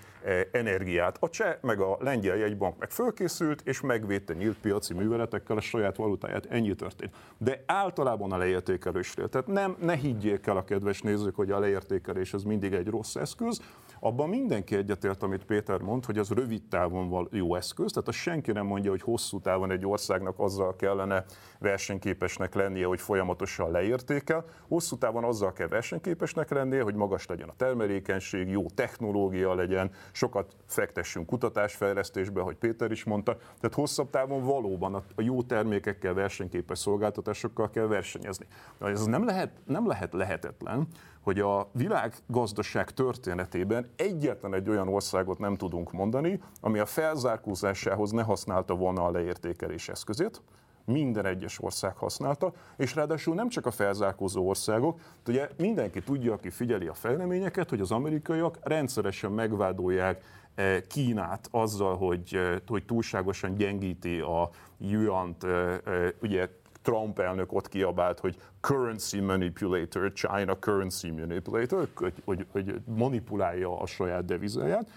energiát. A cseh meg a lengyel jegybank meg fölkészült, és megvédte nyílt piaci műveletekkel a saját valutáját, ennyi történt. De általában a leértékelésről. Tehát nem, ne higgyék el a kedves nézők, hogy a leértékelés az mindig egy rossz eszköz. Abban mindenki egyetért, amit Péter mond, hogy az rövid távon jó eszköz, tehát azt senki nem mondja, hogy hosszú távon egy országnak azzal kellene versenyképesnek lennie, hogy folyamatosan leértékel. Hosszú távon azzal kell versenyképesnek lennie, hogy magas legyen a termelékenység, jó technológia legyen, sokat fektessünk kutatásfejlesztésbe, hogy Péter is mondta. Tehát hosszabb távon valóban a jó termékekkel, versenyképes szolgáltatásokkal kell versenyezni. De ez nem lehet, nem lehet lehetetlen, hogy a világgazdaság történetében egyetlen egy olyan országot nem tudunk mondani, ami a felzárkózásához ne használta volna a leértékelés eszközét, minden egyes ország használta, és ráadásul nem csak a felzárkózó országok, ugye mindenki tudja, aki figyeli a fejleményeket, hogy az amerikaiak rendszeresen megvádolják eh, Kínát azzal, hogy, eh, hogy túlságosan gyengíti a yuan eh, ugye Trump elnök ott kiabált, hogy currency manipulator, China currency manipulator, hogy, hogy, hogy manipulálja a saját devizáját.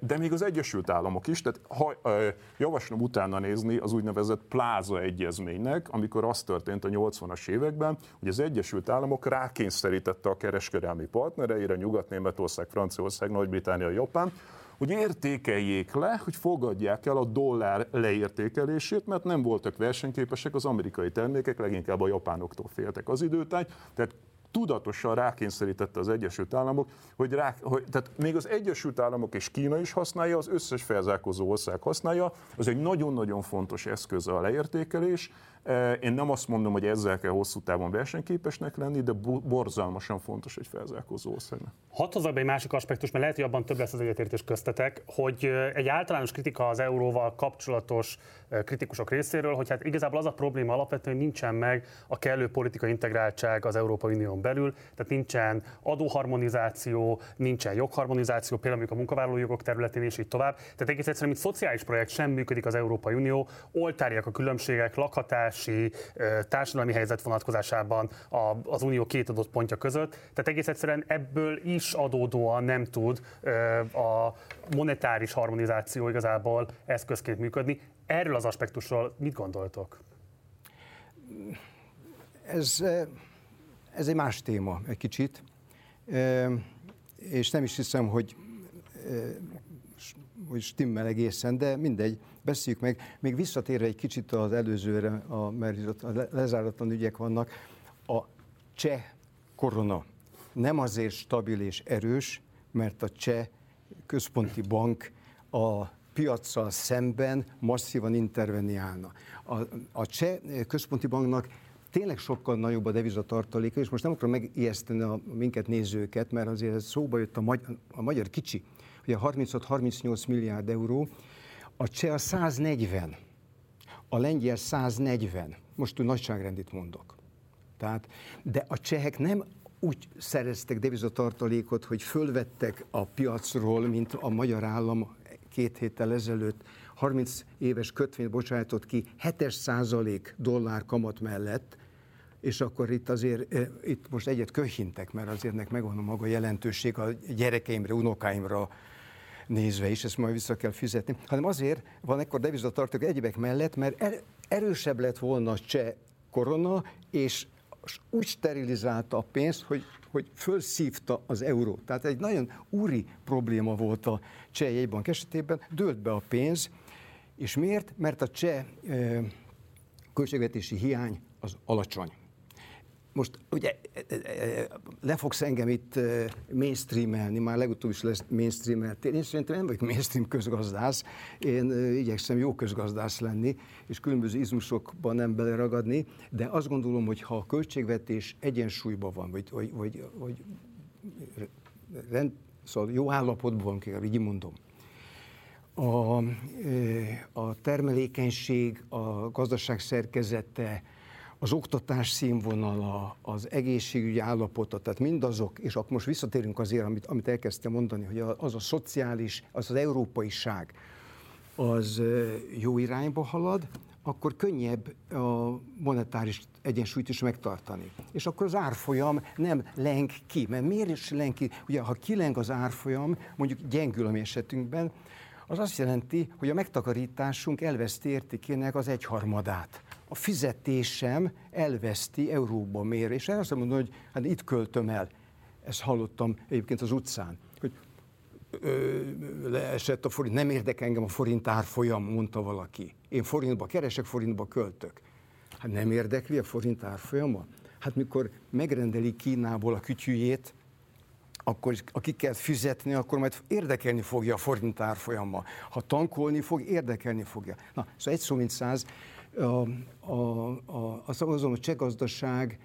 De még az Egyesült Államok is, tehát ha, javaslom utána nézni az úgynevezett pláza egyezménynek, amikor az történt a 80-as években, hogy az Egyesült Államok rákényszerítette a kereskedelmi partnereire, Nyugat-Németország, Franciaország, Nagy-Britannia, Japán, hogy értékeljék le, hogy fogadják el a dollár leértékelését, mert nem voltak versenyképesek az amerikai termékek, leginkább a japánoktól féltek az időtány, tehát tudatosan rákényszerítette az Egyesült Államok, hogy, rá, hogy tehát még az Egyesült Államok és Kína is használja, az összes felzárkózó ország használja, az egy nagyon-nagyon fontos eszköz a leértékelés, én nem azt mondom, hogy ezzel kell hosszú távon versenyképesnek lenni, de borzalmasan fontos egy felzárkózó országnak. Hadd hozzak be egy másik aspektus, mert lehet, hogy abban több lesz az egyetértés köztetek, hogy egy általános kritika az euróval kapcsolatos kritikusok részéről, hogy hát igazából az a probléma alapvetően, hogy nincsen meg a kellő politikai integráltság az Európai Unión belül, tehát nincsen adóharmonizáció, nincsen jogharmonizáció, például a munkavállalói jogok területén és így tovább. Tehát egész egyszerűen, mint szociális projekt sem működik az Európai Unió, oltárják a különbségek, lakhatási, társadalmi helyzet vonatkozásában az unió két adott pontja között. Tehát egész egyszerűen ebből is adódóan nem tud a monetáris harmonizáció igazából eszközként működni. Erről az aspektusról mit gondoltok? ez, ez egy más téma egy kicsit, és nem is hiszem, hogy, hogy stimmel egészen, de mindegy, beszéljük meg. Még visszatérve egy kicsit az előzőre, a, mert a lezáratlan ügyek vannak, a cseh korona nem azért stabil és erős, mert a cseh központi bank a piacsal szemben masszívan interveniálna. A, a cseh központi banknak tényleg sokkal nagyobb a devizatartaléka, és most nem akarom megijeszteni a minket nézőket, mert azért szóba jött a, magyar, a magyar kicsi, ugye 36-38 milliárd euró, a cseh a 140, a lengyel 140, most ő nagyságrendit mondok. Tehát, de a csehek nem úgy szereztek devizatartalékot, hogy fölvettek a piacról, mint a magyar állam két héttel ezelőtt 30 éves kötvényt bocsájtott ki 7 százalék dollár kamat mellett, és akkor itt azért, itt most egyet köhintek, mert azért nek megvan a maga jelentőség a gyerekeimre, unokáimra nézve is, ezt majd vissza kell fizetni, hanem azért van ekkor devizatartalék egyebek mellett, mert er, erősebb lett volna a cseh korona, és úgy sterilizálta a pénzt, hogy, hogy fölszívta az eurót. Tehát egy nagyon úri probléma volt a cseh jegybank esetében, dőlt be a pénz, és miért? Mert a cseh költségvetési hiány az alacsony most ugye le fogsz engem itt mainstreamelni, már legutóbb is lesz mainstreamelt. Én szerintem nem vagyok mainstream közgazdász, én igyekszem jó közgazdász lenni, és különböző izmusokban nem beleragadni, de azt gondolom, hogy ha a költségvetés egyensúlyban van, vagy, vagy, vagy, vagy rend, szóval jó állapotban van, így mondom, a, a termelékenység, a gazdaság szerkezete, az oktatás színvonala, az egészségügyi állapota, tehát mindazok, és akkor most visszatérünk azért, amit, amit elkezdtem mondani, hogy az a szociális, az az európaiság, az jó irányba halad, akkor könnyebb a monetáris egyensúlyt is megtartani. És akkor az árfolyam nem leng ki, mert miért is leng ki? Ugye, ha kileng az árfolyam, mondjuk gyengül a mi esetünkben, az azt jelenti, hogy a megtakarításunk elveszti értékének az egyharmadát a fizetésem elveszti euróba mér. És azt mondom, hogy hát itt költöm el. Ezt hallottam egyébként az utcán, hogy ö, leesett a forint, nem érdekel engem a forint árfolyam, mondta valaki. Én forintba keresek, forintba költök. Hát nem érdekli a forint árfolyama? Hát mikor megrendeli Kínából a kütyűjét, akkor akik kell fizetni, akkor majd érdekelni fogja a forint árfolyama. Ha tankolni fog, érdekelni fogja. Na, szóval egy szó mint száz, a, a, azt mondom, a cseh gazdaság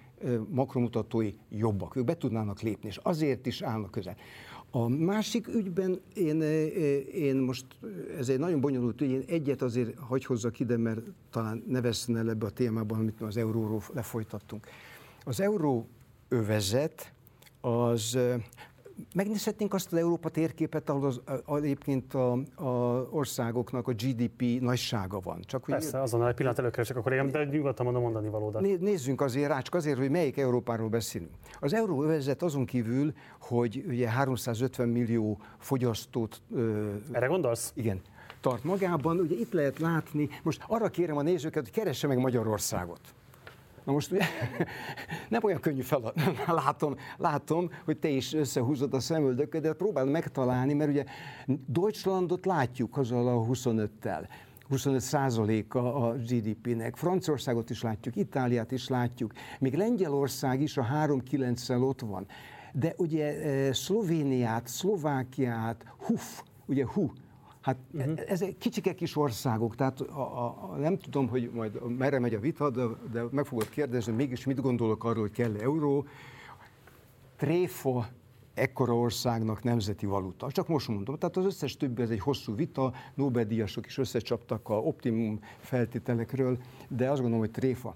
makromutatói jobbak, ők be tudnának lépni, és azért is állnak közel. A másik ügyben én, én most, ez egy nagyon bonyolult ügy, én egyet azért hagy hozzak ide, mert talán ne veszten el ebbe a témában, amit az euróról lefolytattunk. Az euró övezet az megnézhetnénk azt az Európa térképet, ahol az, egyébként a, a országoknak a GDP nagysága van. Csak, hogy Persze, azonnal egy pillanat előkeresek, akkor én, de nyugodtan mondom mondani valódat. Nézzünk azért rá, csak azért, hogy melyik Európáról beszélünk. Az euróövezet azon kívül, hogy ugye 350 millió fogyasztót... Erre gondolsz? Igen tart magában. Ugye itt lehet látni, most arra kérem a nézőket, hogy keresse meg Magyarországot. Na most ugye, nem olyan könnyű feladat. Látom, látom, hogy te is összehúzod a szemöldököt, de próbál megtalálni, mert ugye Deutschlandot látjuk azzal a 25-tel. 25 százaléka a GDP-nek. Franciaországot is látjuk, Itáliát is látjuk, még Lengyelország is a 3-9-szel ott van. De ugye eh, Szlovéniát, Szlovákiát, HUF, ugye HU, Hát uh-huh. ezek kicsike kis országok, tehát a, a, nem tudom, hogy majd merre megy a vita, de, de meg fogod kérdezni, mégis mit gondolok arról, hogy kell euró. Tréfa ekkora országnak nemzeti valuta. Csak most mondom, tehát az összes többi ez egy hosszú vita, Nobel-díjasok is összecsaptak a optimum feltételekről, de azt gondolom, hogy tréfa.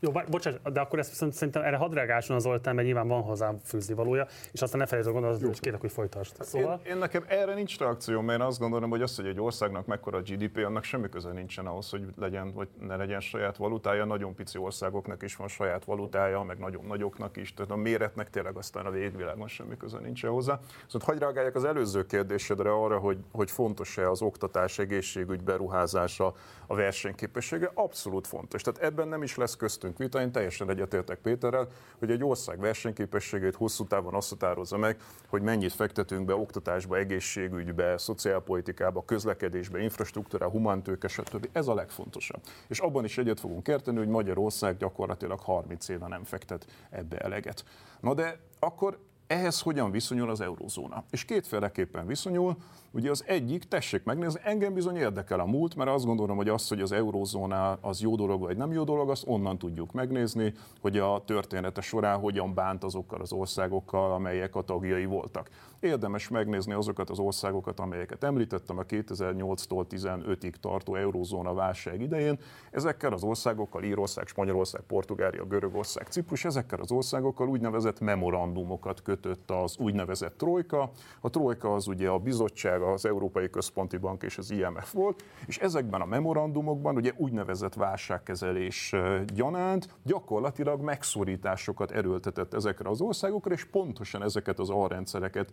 Jó, bocsánat, de akkor ezt viszont szerintem erre hadd reagálson az Oltán, mert nyilván van hozzá fűzni valója, és aztán ne felejtsd a gondolatot, és kérlek, hogy folytasd. Szóval... Én, én, nekem erre nincs reakció, mert azt gondolom, hogy az, hogy egy országnak mekkora a GDP, annak semmi köze nincsen ahhoz, hogy legyen vagy ne legyen saját valutája. Nagyon pici országoknak is van saját valutája, meg nagyon nagyoknak is, tehát a méretnek tényleg aztán a végvilágon semmi köze nincsen hozzá. Szóval hagyj reagáljak az előző kérdésedre arra, hogy, hogy fontos-e az oktatás, egészségügy beruházása, a versenyképessége. Abszolút fontos. Tehát ebben nem is lesz köztünk vezetünk vita, én teljesen egyetértek Péterrel, hogy egy ország versenyképességét hosszú távon azt határozza meg, hogy mennyit fektetünk be oktatásba, egészségügybe, szociálpolitikába, közlekedésbe, infrastruktúrába, humántőke, stb. Ez a legfontosabb. És abban is egyet fogunk érteni, hogy Magyarország gyakorlatilag 30 éve nem fektet ebbe eleget. Na de akkor ehhez hogyan viszonyul az eurózóna? És kétféleképpen viszonyul. Ugye az egyik, tessék megnézni, engem bizony érdekel a múlt, mert azt gondolom, hogy az, hogy az eurózóna az jó dolog vagy nem jó dolog, azt onnan tudjuk megnézni, hogy a története során hogyan bánt azokkal az országokkal, amelyek a tagjai voltak. Érdemes megnézni azokat az országokat, amelyeket említettem a 2008-tól 15-ig tartó eurózóna válság idején. Ezekkel az országokkal, Írország, Spanyolország, Portugália, Görögország, Ciprus, ezekkel az országokkal úgynevezett memorandumokat kötött az úgynevezett trojka. A trojka az ugye a bizottság, az Európai Központi Bank és az IMF volt, és ezekben a memorandumokban ugye úgynevezett válságkezelés gyanánt gyakorlatilag megszorításokat erőltetett ezekre az országokra, és pontosan ezeket az alrendszereket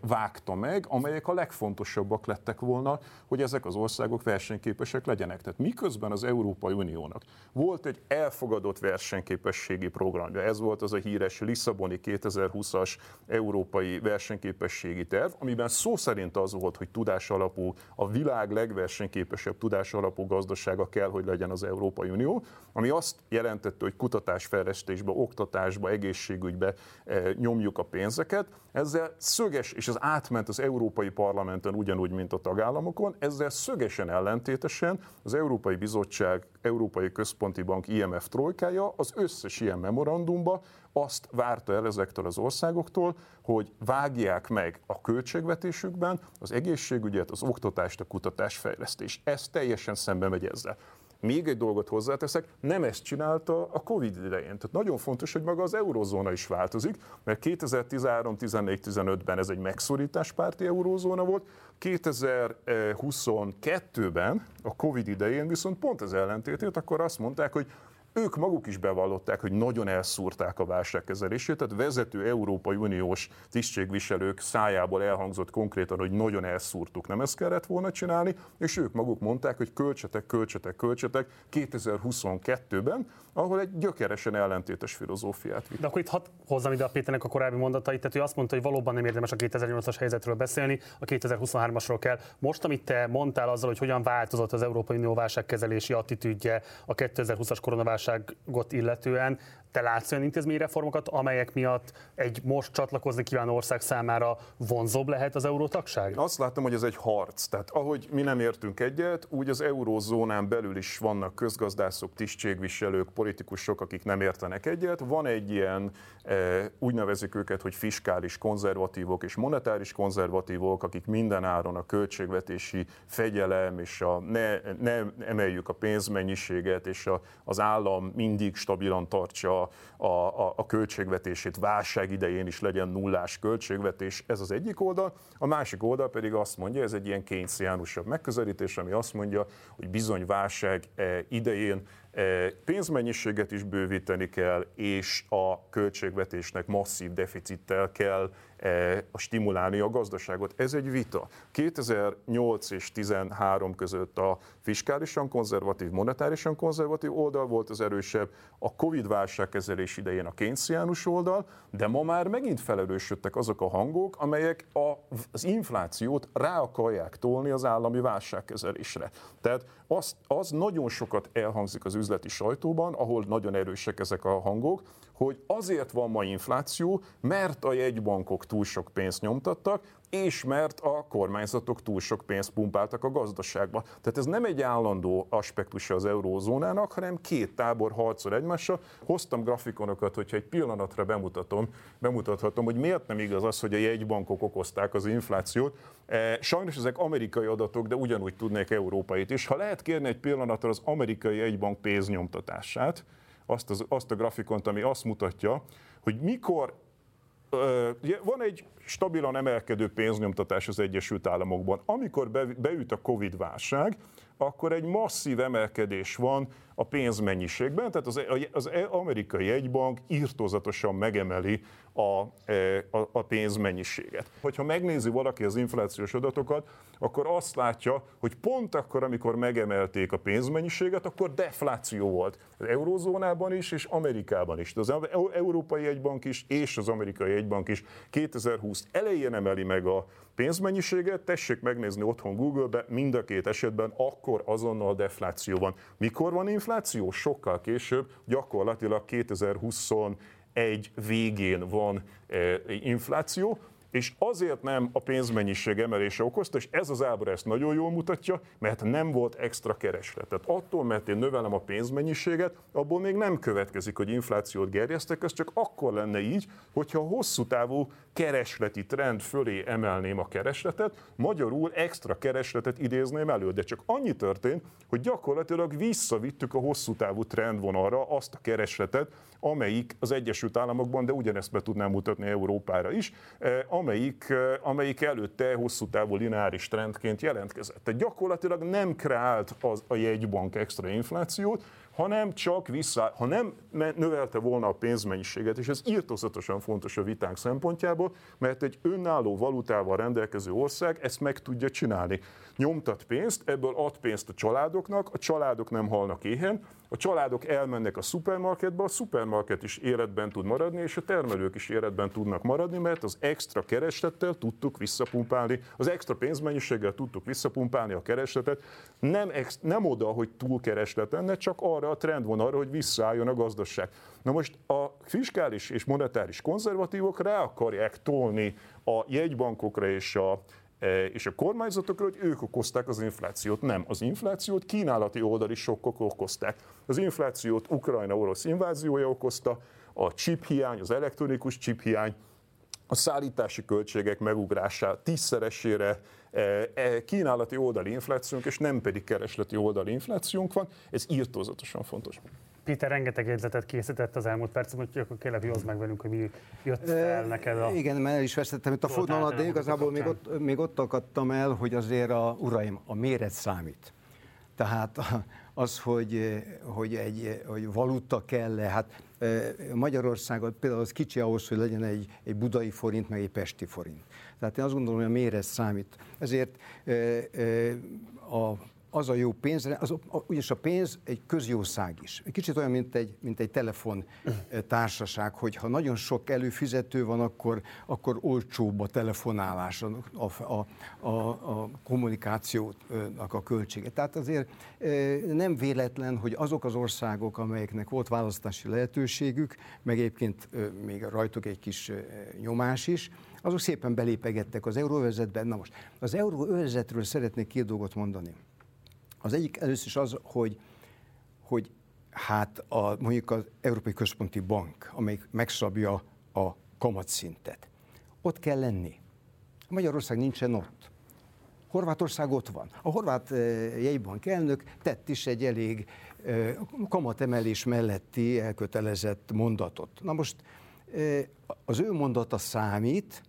vágta meg, amelyek a legfontosabbak lettek volna, hogy ezek az országok versenyképesek legyenek. Tehát miközben az Európai Uniónak volt egy elfogadott versenyképességi programja, ez volt az a híres Lisszaboni 2020-as európai versenyképességi terv, amiben szó szerint az volt, hogy tudás alapú, a világ legversenyképesebb tudás alapú gazdasága kell, hogy legyen az Európai Unió, ami azt jelentette, hogy kutatásfejlesztésbe, oktatásba, egészségügybe nyomjuk a pénzeket. Ezzel szöges, és az átment az Európai Parlamenten ugyanúgy, mint a tagállamokon, ezzel szögesen ellentétesen az Európai Bizottság, Európai Központi Bank, IMF trojkája az összes ilyen memorandumba azt várta el ezektől az országoktól, hogy vágják meg a költségvetésükben az egészségügyet, az oktatást, a kutatásfejlesztés. Ez teljesen szembe megy ezzel. Még egy dolgot hozzáteszek, nem ezt csinálta a Covid idején. Tehát nagyon fontos, hogy maga az eurozóna is változik, mert 2013, 14, 15-ben ez egy megszorításpárti eurozóna volt, 2022-ben, a Covid idején viszont pont az ellentétét, akkor azt mondták, hogy ők maguk is bevallották, hogy nagyon elszúrták a válságkezelését, tehát vezető Európai Uniós tisztségviselők szájából elhangzott konkrétan, hogy nagyon elszúrtuk, nem ezt kellett volna csinálni, és ők maguk mondták, hogy költsetek, költsetek, költsetek 2022-ben, ahol egy gyökeresen ellentétes filozófiát vitt. De akkor itt hadd hozzam ide a Péternek a korábbi mondatait, tehát ő azt mondta, hogy valóban nem érdemes a 2008-as helyzetről beszélni, a 2023-asról kell. Most, amit te mondtál azzal, hogy hogyan változott az Európai Unió válságkezelési attitűdje a 2020-as koronaválságot illetően, te látsz olyan intézményreformokat, amelyek miatt egy most csatlakozni kívánó ország számára vonzóbb lehet az eurótagság? Azt látom, hogy ez egy harc. Tehát ahogy mi nem értünk egyet, úgy az eurózónán belül is vannak közgazdászok, tisztségviselők, politikusok, akik nem értenek egyet. Van egy ilyen, eh, úgy nevezik őket, hogy fiskális konzervatívok és monetáris konzervatívok, akik minden áron a költségvetési fegyelem és a ne, ne emeljük a pénzmennyiséget, és a, az állam mindig stabilan tartsa a, a, a költségvetését válság idején is legyen nullás költségvetés, ez az egyik oldal. A másik oldal pedig azt mondja, ez egy ilyen kénysziánusabb megközelítés, ami azt mondja, hogy bizony válság eh, idején eh, pénzmennyiséget is bővíteni kell, és a költségvetésnek masszív deficittel kell stimulálni a gazdaságot. Ez egy vita. 2008 és 2013 között a fiskálisan konzervatív, monetárisan konzervatív oldal volt az erősebb, a Covid válságkezelés idején a kénciánus oldal, de ma már megint felerősödtek azok a hangok, amelyek a, az inflációt rá akarják tolni az állami válságkezelésre. Tehát az, az nagyon sokat elhangzik az üzleti sajtóban, ahol nagyon erősek ezek a hangok, hogy azért van ma infláció, mert a jegybankok túl sok pénzt nyomtattak, és mert a kormányzatok túl sok pénzt pumpáltak a gazdaságba. Tehát ez nem egy állandó aspektusa az eurózónának, hanem két tábor harcol egymással. Hoztam grafikonokat, hogyha egy pillanatra bemutatom, bemutathatom, hogy miért nem igaz az, hogy a jegybankok okozták az inflációt. E, sajnos ezek amerikai adatok, de ugyanúgy tudnék európait is. Ha lehet kérni egy pillanatra az amerikai jegybank pénznyomtatását, azt, az, azt a grafikont, ami azt mutatja, hogy mikor van egy stabilan emelkedő pénznyomtatás az Egyesült Államokban. Amikor beüt a Covid-válság, akkor egy masszív emelkedés van a pénzmennyiségben, tehát az, az amerikai egybank írtózatosan megemeli a, e, a, a pénzmennyiséget. Hogyha megnézi valaki az inflációs adatokat, akkor azt látja, hogy pont akkor, amikor megemelték a pénzmennyiséget, akkor defláció volt az eurózónában is, és Amerikában is. De az Európai Egybank is, és az Amerikai Egybank is 2020 elején emeli meg a pénzmennyiséget, tessék megnézni otthon Google-be, mind a két esetben akkor azonnal defláció van. Mikor van infláció? Sokkal később, gyakorlatilag 2021 végén van eh, infláció, és azért nem a pénzmennyiség emelése okozta, és ez az ábra ezt nagyon jól mutatja, mert nem volt extra kereslet. Tehát attól, mert én növelem a pénzmennyiséget, abból még nem következik, hogy inflációt gerjesztek, ez csak akkor lenne így, hogyha a hosszú távú keresleti trend fölé emelném a keresletet, magyarul extra keresletet idézném elő. De csak annyi történt, hogy gyakorlatilag visszavittük a hosszú távú trendvonalra azt a keresletet, amelyik az Egyesült Államokban, de ugyanezt be tudnám mutatni Európára is, eh, amelyik, eh, amelyik előtte hosszú távú lineáris trendként jelentkezett. Tehát gyakorlatilag nem kreált az, a jegybank extra inflációt, hanem csak vissza, ha nem növelte volna a pénzmennyiséget, és ez írtózatosan fontos a vitánk szempontjából, mert egy önálló valutával rendelkező ország ezt meg tudja csinálni. Nyomtat pénzt, ebből ad pénzt a családoknak, a családok nem halnak éhen, a családok elmennek a szupermarketbe, a szupermarket is életben tud maradni, és a termelők is életben tudnak maradni, mert az extra kereslettel tudtuk visszapumpálni, az extra pénzmennyiséggel tudtuk visszapumpálni a keresletet, nem, ex, nem oda, hogy túl kereslet lenne, csak arra a trend van arra, hogy visszaálljon a gazdaság. Na most a fiskális és monetáris konzervatívok rá akarják tolni a jegybankokra és a E, és a kormányzatokra, hogy ők okozták az inflációt. Nem, az inflációt kínálati oldali sokkok okozták. Az inflációt Ukrajna-orosz inváziója okozta, a chip hiány, az elektronikus chip hiány, a szállítási költségek megugrását tízszeresére, kínálati oldali inflációnk, és nem pedig keresleti oldali inflációnk van, ez írtózatosan fontos. Péter rengeteg jegyzetet készített az elmúlt percben, hogy akkor kérlek, hogy meg velünk, hogy mi jött fel neked a... Igen, mert el is vesztettem itt a fonalat, de igazából még ott, még ott akadtam el, hogy azért a, uraim, a méret számít. Tehát az, hogy, hogy egy hogy valuta kell -e, hát Magyarországon például az kicsi ahhoz, hogy legyen egy, egy budai forint, meg egy pesti forint. Tehát én azt gondolom, hogy a méret számít. Ezért a az a jó pénz, az, ugyanis a pénz egy közjószág is. Egy kicsit olyan, mint egy, mint egy telefon társaság, hogy ha nagyon sok előfizető van, akkor, akkor olcsóbb a telefonálás, a, a, a, a kommunikációnak a költsége. Tehát azért nem véletlen, hogy azok az országok, amelyeknek volt választási lehetőségük, meg egyébként még rajtuk egy kis nyomás is, azok szépen belépegettek az euróvezetben. Na most, az euróvezetről szeretnék két dolgot mondani. Az egyik először is az, hogy, hogy hát a, mondjuk az Európai Központi Bank, amelyik megszabja a kamatszintet, ott kell lenni. Magyarország nincsen ott. Horvátország ott van. A horvát eh, jegybank elnök tett is egy elég eh, kamatemelés melletti elkötelezett mondatot. Na most eh, az ő mondata számít,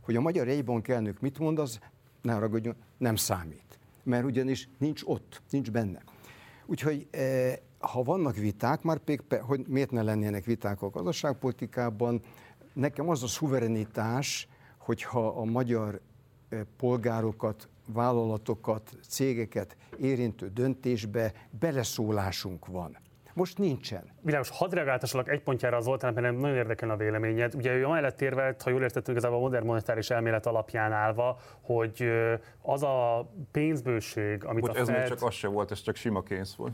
hogy a magyar jegybank elnök mit mond, az ne haragudjon, nem számít mert ugyanis nincs ott, nincs benne. Úgyhogy eh, ha vannak viták, már pedig, hogy miért ne lennének viták a gazdaságpolitikában, nekem az a szuverenitás, hogyha a magyar eh, polgárokat, vállalatokat, cégeket érintő döntésbe beleszólásunk van. Most nincsen. Világos, hadd reagáltassalak egy pontjára az Zoltán, mert nagyon érdekel a véleményed. Ugye ő amellett érvelt, ha jól értettem, igazából a modern monetáris elmélet alapján állva, hogy az a pénzbőség, amit Bocs, a Fed... Ez még csak az se volt, ez csak sima pénz volt.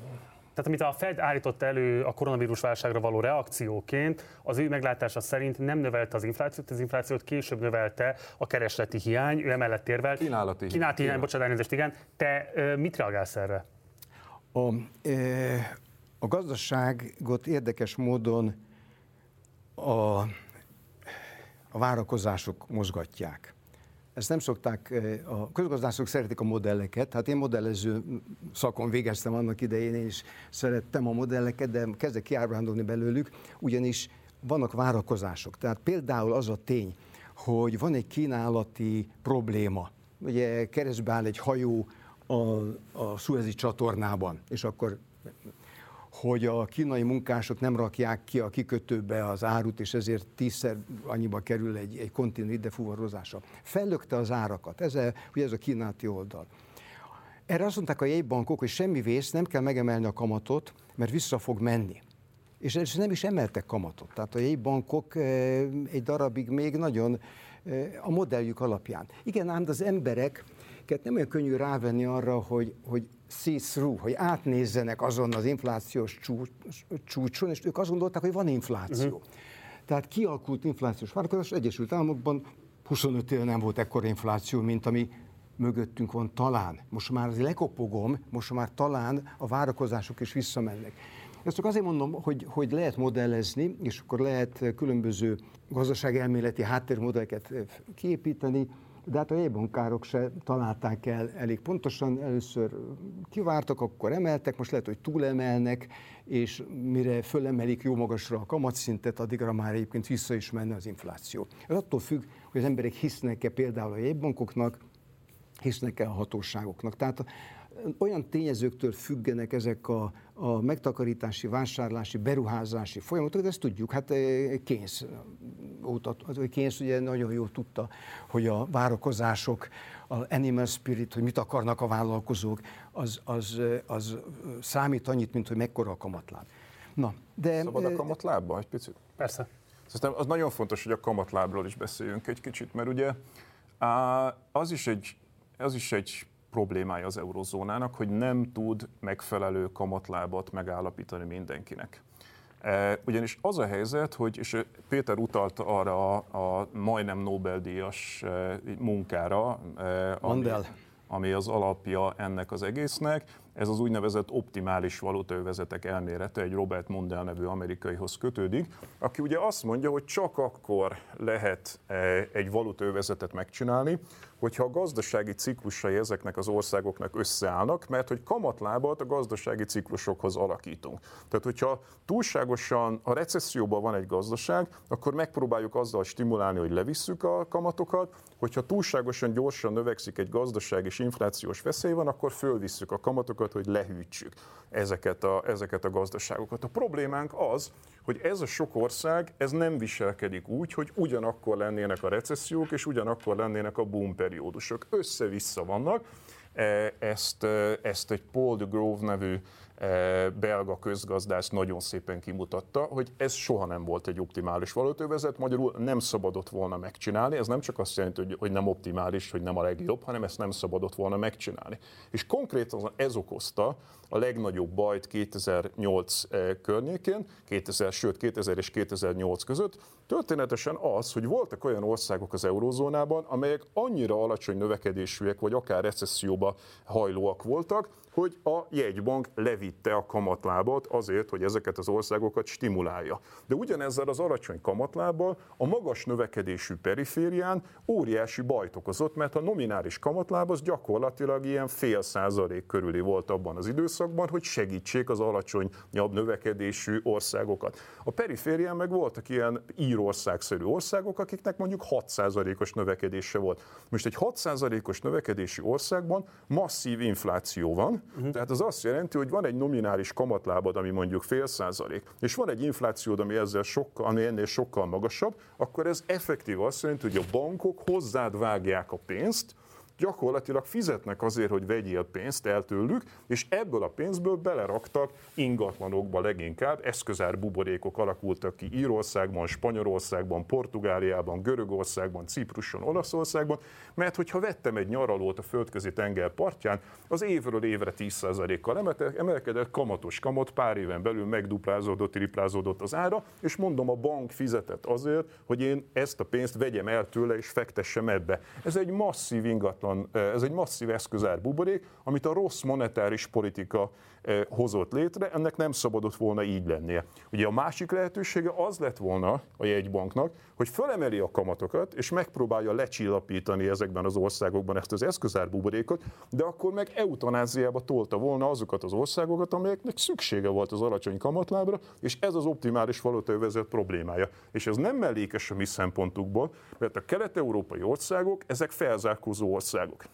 Tehát amit a Fed állított elő a koronavírus válságra való reakcióként, az ő meglátása szerint nem növelte az inflációt, az inflációt később növelte a keresleti hiány, ő emellett érvelt. Kínálati. Kínálati hiány, bocsánat, elnézést, igen. Te mit reagálsz erre? A, e, a gazdaságot érdekes módon a, a várakozások mozgatják. Ezt nem szokták, eh, a közgazdászok szeretik a modelleket, hát én modellező szakon végeztem annak idején, én is szerettem a modelleket, de kezdek kiábrándulni belőlük, ugyanis vannak várakozások. Tehát például az a tény, hogy van egy kínálati probléma. Ugye keresztbe áll egy hajó a, a Suezi csatornában, és akkor hogy a kínai munkások nem rakják ki a kikötőbe az árut, és ezért tízszer annyiba kerül egy, egy kontinent ide fuvarozása. Fellökte az árakat, ez a, ugye ez a kínáti oldal. Erre azt mondták a jegybankok, hogy semmi vész, nem kell megemelni a kamatot, mert vissza fog menni. És, és nem is emeltek kamatot. Tehát a jegybankok eh, egy darabig még nagyon eh, a modelljük alapján. Igen, ám az embereket nem olyan könnyű rávenni arra, hogy, hogy see through, hogy átnézzenek azon az inflációs csúcson, és ők azt gondolták, hogy van infláció. Uh-huh. Tehát kialakult inflációs várakozás, Egyesült Államokban 25 éve nem volt ekkora infláció, mint ami mögöttünk van talán. Most már lekopogom, most már talán a várakozások is visszamennek. Ezt csak azért mondom, hogy, hogy lehet modellezni, és akkor lehet különböző gazdaságelméleti háttérmodelleket kiépíteni, de hát a jegybankárok se találták el elég pontosan. Először kivártak, akkor emeltek, most lehet, hogy túlemelnek, és mire fölemelik jó magasra a kamatszintet, addigra már egyébként vissza is menne az infláció. Ez attól függ, hogy az emberek hisznek-e például a jegybankoknak, hisznek-e a hatóságoknak. Tehát olyan tényezőktől függenek ezek a, a megtakarítási, vásárlási, beruházási folyamatok, de ezt tudjuk, hát Keynes óta, Keynes ugye nagyon jól tudta, hogy a várakozások, a animal spirit, hogy mit akarnak a vállalkozók, az, az, az számít annyit, mint hogy mekkora a kamatláb. Na, de... Szabad a kamatlábba egy picit? Persze. Aztán az nagyon fontos, hogy a kamatlábról is beszéljünk egy kicsit, mert ugye az is egy, az is egy problémája az eurozónának, hogy nem tud megfelelő kamatlábat megállapítani mindenkinek. E, ugyanis az a helyzet, hogy, és Péter utalt arra a, a majdnem Nobel-díjas e, munkára, e, ami, ami az alapja ennek az egésznek, ez az úgynevezett optimális valutaövezetek elmélete egy Robert Mundell nevű amerikaihoz kötődik, aki ugye azt mondja, hogy csak akkor lehet egy valutaövezetet megcsinálni, hogyha a gazdasági ciklusai ezeknek az országoknak összeállnak, mert hogy kamatlábat a gazdasági ciklusokhoz alakítunk. Tehát, hogyha túlságosan a recesszióban van egy gazdaság, akkor megpróbáljuk azzal stimulálni, hogy levisszük a kamatokat, hogyha túlságosan gyorsan növekszik egy gazdaság és inflációs veszély van, akkor fölvisszük a kamatokat, hogy lehűtsük ezeket a, ezeket a gazdaságokat. A problémánk az, hogy ez a sok ország, ez nem viselkedik úgy, hogy ugyanakkor lennének a recessziók, és ugyanakkor lennének a boom periódusok. Össze-vissza vannak. E, ezt, e, ezt egy Paul de Grove nevű belga közgazdász nagyon szépen kimutatta, hogy ez soha nem volt egy optimális valótővezet, magyarul nem szabadott volna megcsinálni. Ez nem csak azt jelenti, hogy nem optimális, hogy nem a legjobb, hanem ezt nem szabadott volna megcsinálni. És konkrétan ez okozta a legnagyobb bajt 2008 környékén, 2000, sőt 2000 és 2008 között, Történetesen az, hogy voltak olyan országok az eurózónában, amelyek annyira alacsony növekedésűek, vagy akár recesszióba hajlóak voltak, hogy a jegybank levitte a kamatlábat azért, hogy ezeket az országokat stimulálja. De ugyanezzel az alacsony kamatlábbal a magas növekedésű periférián óriási bajt okozott, mert a nominális kamatláb az gyakorlatilag ilyen fél százalék körüli volt abban az időszakban, hogy segítsék az alacsonyabb növekedésű országokat. A periférián meg voltak ilyen írországszerű országok, akiknek mondjuk 6%-os növekedése volt. Most egy 6%-os növekedési országban masszív infláció van, Uh-huh. Tehát az azt jelenti, hogy van egy nominális kamatlábad, ami mondjuk fél százalék, és van egy inflációd, ami, ezzel sokkal, ami ennél sokkal magasabb, akkor ez effektív azt jelenti, hogy a bankok hozzád vágják a pénzt, gyakorlatilag fizetnek azért, hogy vegyél pénzt el tőlük, és ebből a pénzből beleraktak ingatlanokba leginkább, eszközár buborékok alakultak ki Írországban, Spanyolországban, Portugáliában, Görögországban, Cipruson, Olaszországban, mert hogyha vettem egy nyaralót a földközi tenger partján, az évről évre 10%-kal emelkedett, kamatos kamat, pár éven belül megduplázódott, triplázódott az ára, és mondom, a bank fizetett azért, hogy én ezt a pénzt vegyem el tőle és fektessem ebbe. Ez egy masszív ingatlan ingatlan, ez egy masszív eszközár buborék, amit a rossz monetáris politika hozott létre, ennek nem szabadott volna így lennie. Ugye a másik lehetősége az lett volna a jegybanknak, hogy felemeli a kamatokat, és megpróbálja lecsillapítani ezekben az országokban ezt az eszközár buborékot, de akkor meg eutanáziába tolta volna azokat az országokat, amelyeknek szüksége volt az alacsony kamatlábra, és ez az optimális valutaövezet problémája. És ez nem mellékes a mi szempontukból, mert a kelet-európai országok, ezek felzárkózó országok.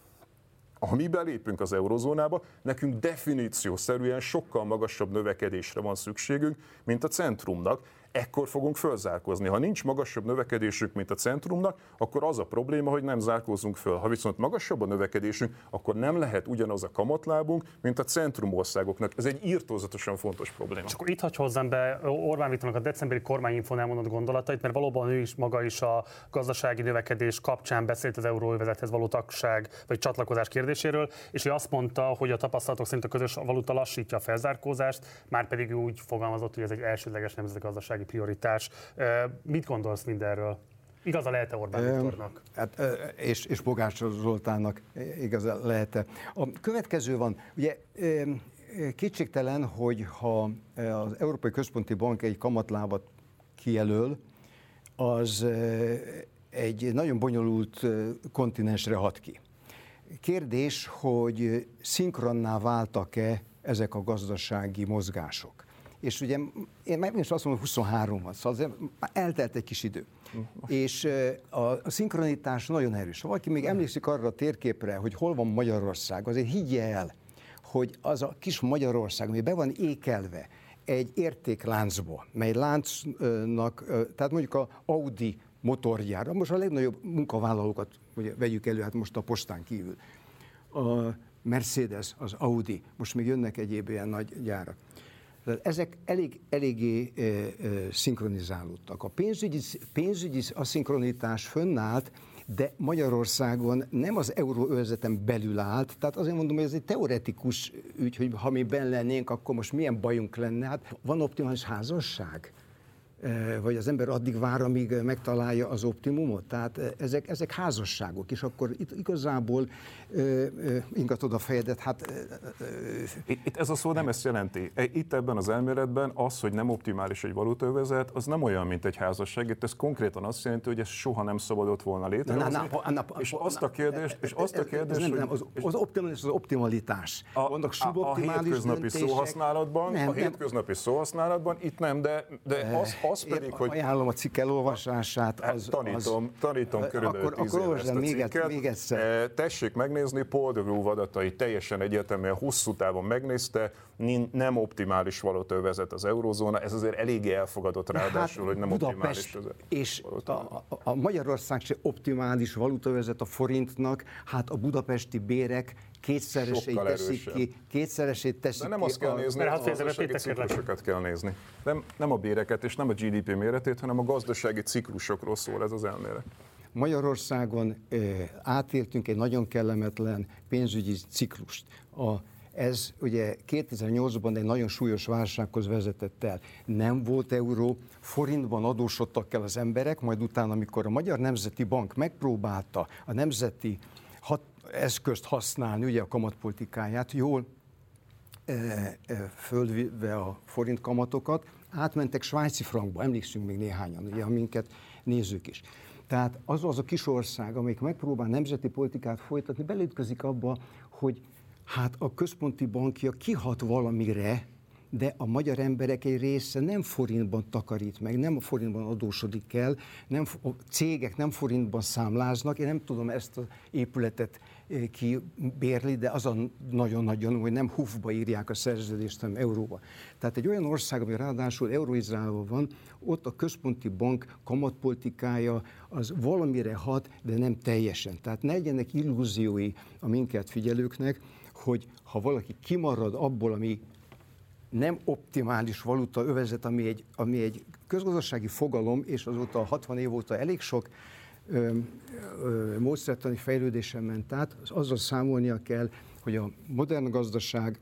Ha mi belépünk az eurozónába, nekünk definíciószerűen sokkal magasabb növekedésre van szükségünk, mint a centrumnak, ekkor fogunk fölzárkozni. Ha nincs magasabb növekedésünk, mint a centrumnak, akkor az a probléma, hogy nem zárkózunk föl. Ha viszont magasabb a növekedésünk, akkor nem lehet ugyanaz a kamatlábunk, mint a centrum országoknak. Ez egy írtózatosan fontos probléma. És akkor itt hagy hozzám be Orbán Viktornak a decemberi kormányinfon elmondott gondolatait, mert valóban ő is maga is a gazdasági növekedés kapcsán beszélt az euróövezethez való tagság vagy csatlakozás kérdéséről, és ő azt mondta, hogy a tapasztalatok szerint a közös valuta lassítja a felzárkózást, már pedig úgy fogalmazott, hogy ez egy elsődleges nemzetgazdasági prioritás. Mit gondolsz mindenről? Igaza lehet-e Orbán Viktornak? Hát, és, és Bogás Zoltánnak igaza lehet-e. A következő van, ugye kétségtelen, hogy ha az Európai Központi Bank egy kamatlábat kijelöl, az egy nagyon bonyolult kontinensre hat ki. Kérdés, hogy szinkronná váltak-e ezek a gazdasági mozgások és ugye én meg is azt mondom, hogy 23 van, szóval azért eltelt egy kis idő. És a, a szinkronitás nagyon erős. Ha valaki még emlékszik arra a térképre, hogy hol van Magyarország, azért higgye el, hogy az a kis Magyarország, ami be van ékelve egy értékláncba, mely láncnak, tehát mondjuk a Audi motorjára, most a legnagyobb munkavállalókat ugye, vegyük elő, hát most a postán kívül. A Mercedes, az Audi, most még jönnek egyéb ilyen nagy gyárak. Ezek elég, eléggé e, e, szinkronizálódtak. A pénzügyi, pénzügyi aszinkronitás fönnállt, de Magyarországon nem az euróövezeten belül állt, tehát azért mondom, hogy ez egy teoretikus ügy, hogy ha mi benn lennénk, akkor most milyen bajunk lenne. Hát van optimális házasság? Vagy az ember addig vár, amíg megtalálja az optimumot. Tehát ezek, ezek házasságok, és akkor itt igazából ingatod a fejedet, hát... Itt, ez a szó nem ezt jelenti. E, itt ebben az elméletben az, hogy nem optimális egy valutaövezet, az nem olyan, mint egy házasság. Itt ez konkrétan azt jelenti, hogy ez soha nem szabadott volna létrehozni. Na, na, na, és azt a kérdést, és azt a kérdést, nem, nem, az, az, optimális, az optimalitás. A, Mondok, a, a hétköznapi döntések. szóhasználatban, nem, a hétköznapi szóhasználatban itt nem, de, de az, az pedig, hogy... Ajánlom a cikk elolvasását. Hát az, tanítom, az, tanítom körülbelül akkor, akkor olvasd még, még egyszer. Eh, tessék megnézni, Paul de Grove adatai teljesen egyértelműen hosszú távon megnézte, nem optimális valutaövezet az eurozóna, ez azért eléggé elfogadott hát ráadásul, hát, hogy nem Budapest optimális És a, a, a Magyarország se optimális valutaövezet a forintnak, hát a budapesti bérek kétszeresét teszik ki, kétszeresét teszik De nem azt kell nézni, a, a gazdasági ciklusokat kell nézni. Nem, nem a béreket és nem a GDP méretét, hanem a gazdasági ciklusokról szól ez az elmélet. Magyarországon ö, átéltünk egy nagyon kellemetlen pénzügyi ciklust. A, ez ugye 2008-ban egy nagyon súlyos válsághoz vezetett el. Nem volt euró, forintban adósodtak el az emberek, majd utána, amikor a Magyar Nemzeti Bank megpróbálta a nemzeti hat, eszközt használni, ugye a kamatpolitikáját, jól e, e, földve a forint kamatokat, átmentek svájci frankba, emlékszünk még néhányan, ugye, aminket nézzük is. Tehát az az a kis ország, amelyik megpróbál nemzeti politikát folytatni, belütközik abba, hogy hát a központi bankja kihat valamire, de a magyar emberek egy része nem forintban takarít meg, nem a forintban adósodik el, nem, a cégek nem forintban számláznak. Én nem tudom ezt az épületet eh, kibérli, de az a nagyon nagyon, hogy nem hufba írják a szerződést, hanem euróba. Tehát egy olyan ország, ami ráadásul euróizálva van, ott a központi bank kamatpolitikája az valamire hat, de nem teljesen. Tehát ne legyenek illúziói a minket figyelőknek, hogy ha valaki kimarad abból, ami nem optimális valuta övezet, ami egy, ami egy közgazdasági fogalom, és azóta 60 év óta elég sok ö, ö, módszertani fejlődésen ment át, az azzal számolnia kell, hogy a modern gazdaság,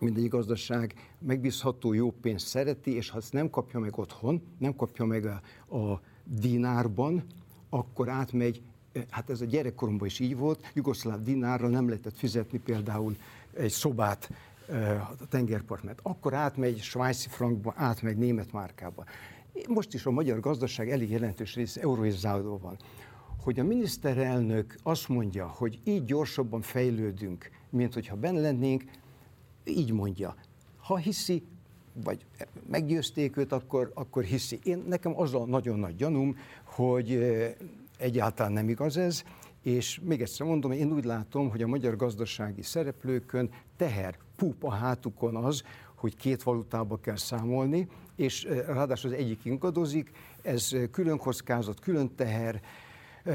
mindegyik gazdaság megbízható jó pénzt szereti, és ha ezt nem kapja meg otthon, nem kapja meg a, a dinárban, akkor átmegy, hát ez a gyerekkoromban is így volt, jugoszláv dinárra nem lehetett fizetni például egy szobát a tengerpart, mert akkor átmegy svájci frankba, átmegy német márkába. Most is a magyar gazdaság elég jelentős része euróizálódó van. Hogy a miniszterelnök azt mondja, hogy így gyorsabban fejlődünk, mint hogyha benne lennénk, így mondja. Ha hiszi, vagy meggyőzték őt, akkor, akkor hiszi. Én nekem az a nagyon nagy gyanúm, hogy egyáltalán nem igaz ez, És még egyszer mondom, én úgy látom, hogy a magyar gazdasági szereplőkön teher, pup a hátukon az, hogy két valutába kell számolni, és ráadásul az egyik ingadozik, ez külön kockázat, külön teher,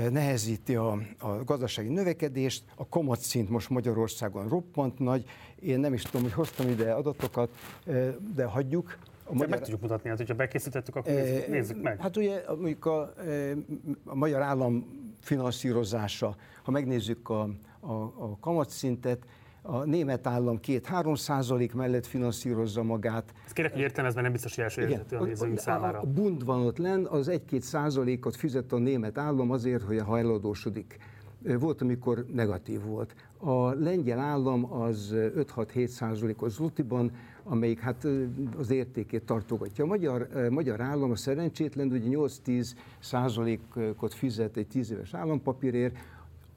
nehezíti a, a gazdasági növekedést, a kamatszint most Magyarországon roppant nagy, én nem is tudom, hogy hoztam ide adatokat, de hagyjuk. A magyar... Meg tudjuk mutatni, hát, hogyha bekészítettük, akkor nézzük, nézzük meg. Hát ugye mondjuk a, a magyar állam finanszírozása, ha megnézzük a, a, a kamatszintet, a német állam 2-3 százalék mellett finanszírozza magát. Ezt kérek, hogy értem, ez már nem biztos, hogy első érzető a nézőink számára. A bund van ott lenn, az 1-2 százalékot fizet a német állam azért, hogy hajladósodik. Volt, amikor negatív volt. A lengyel állam az 5-6-7 százalékos zlotiban, amelyik hát az értékét tartogatja. A magyar, magyar állam a szerencsétlen ugye 8-10 százalékot fizet egy 10 éves állampapírért,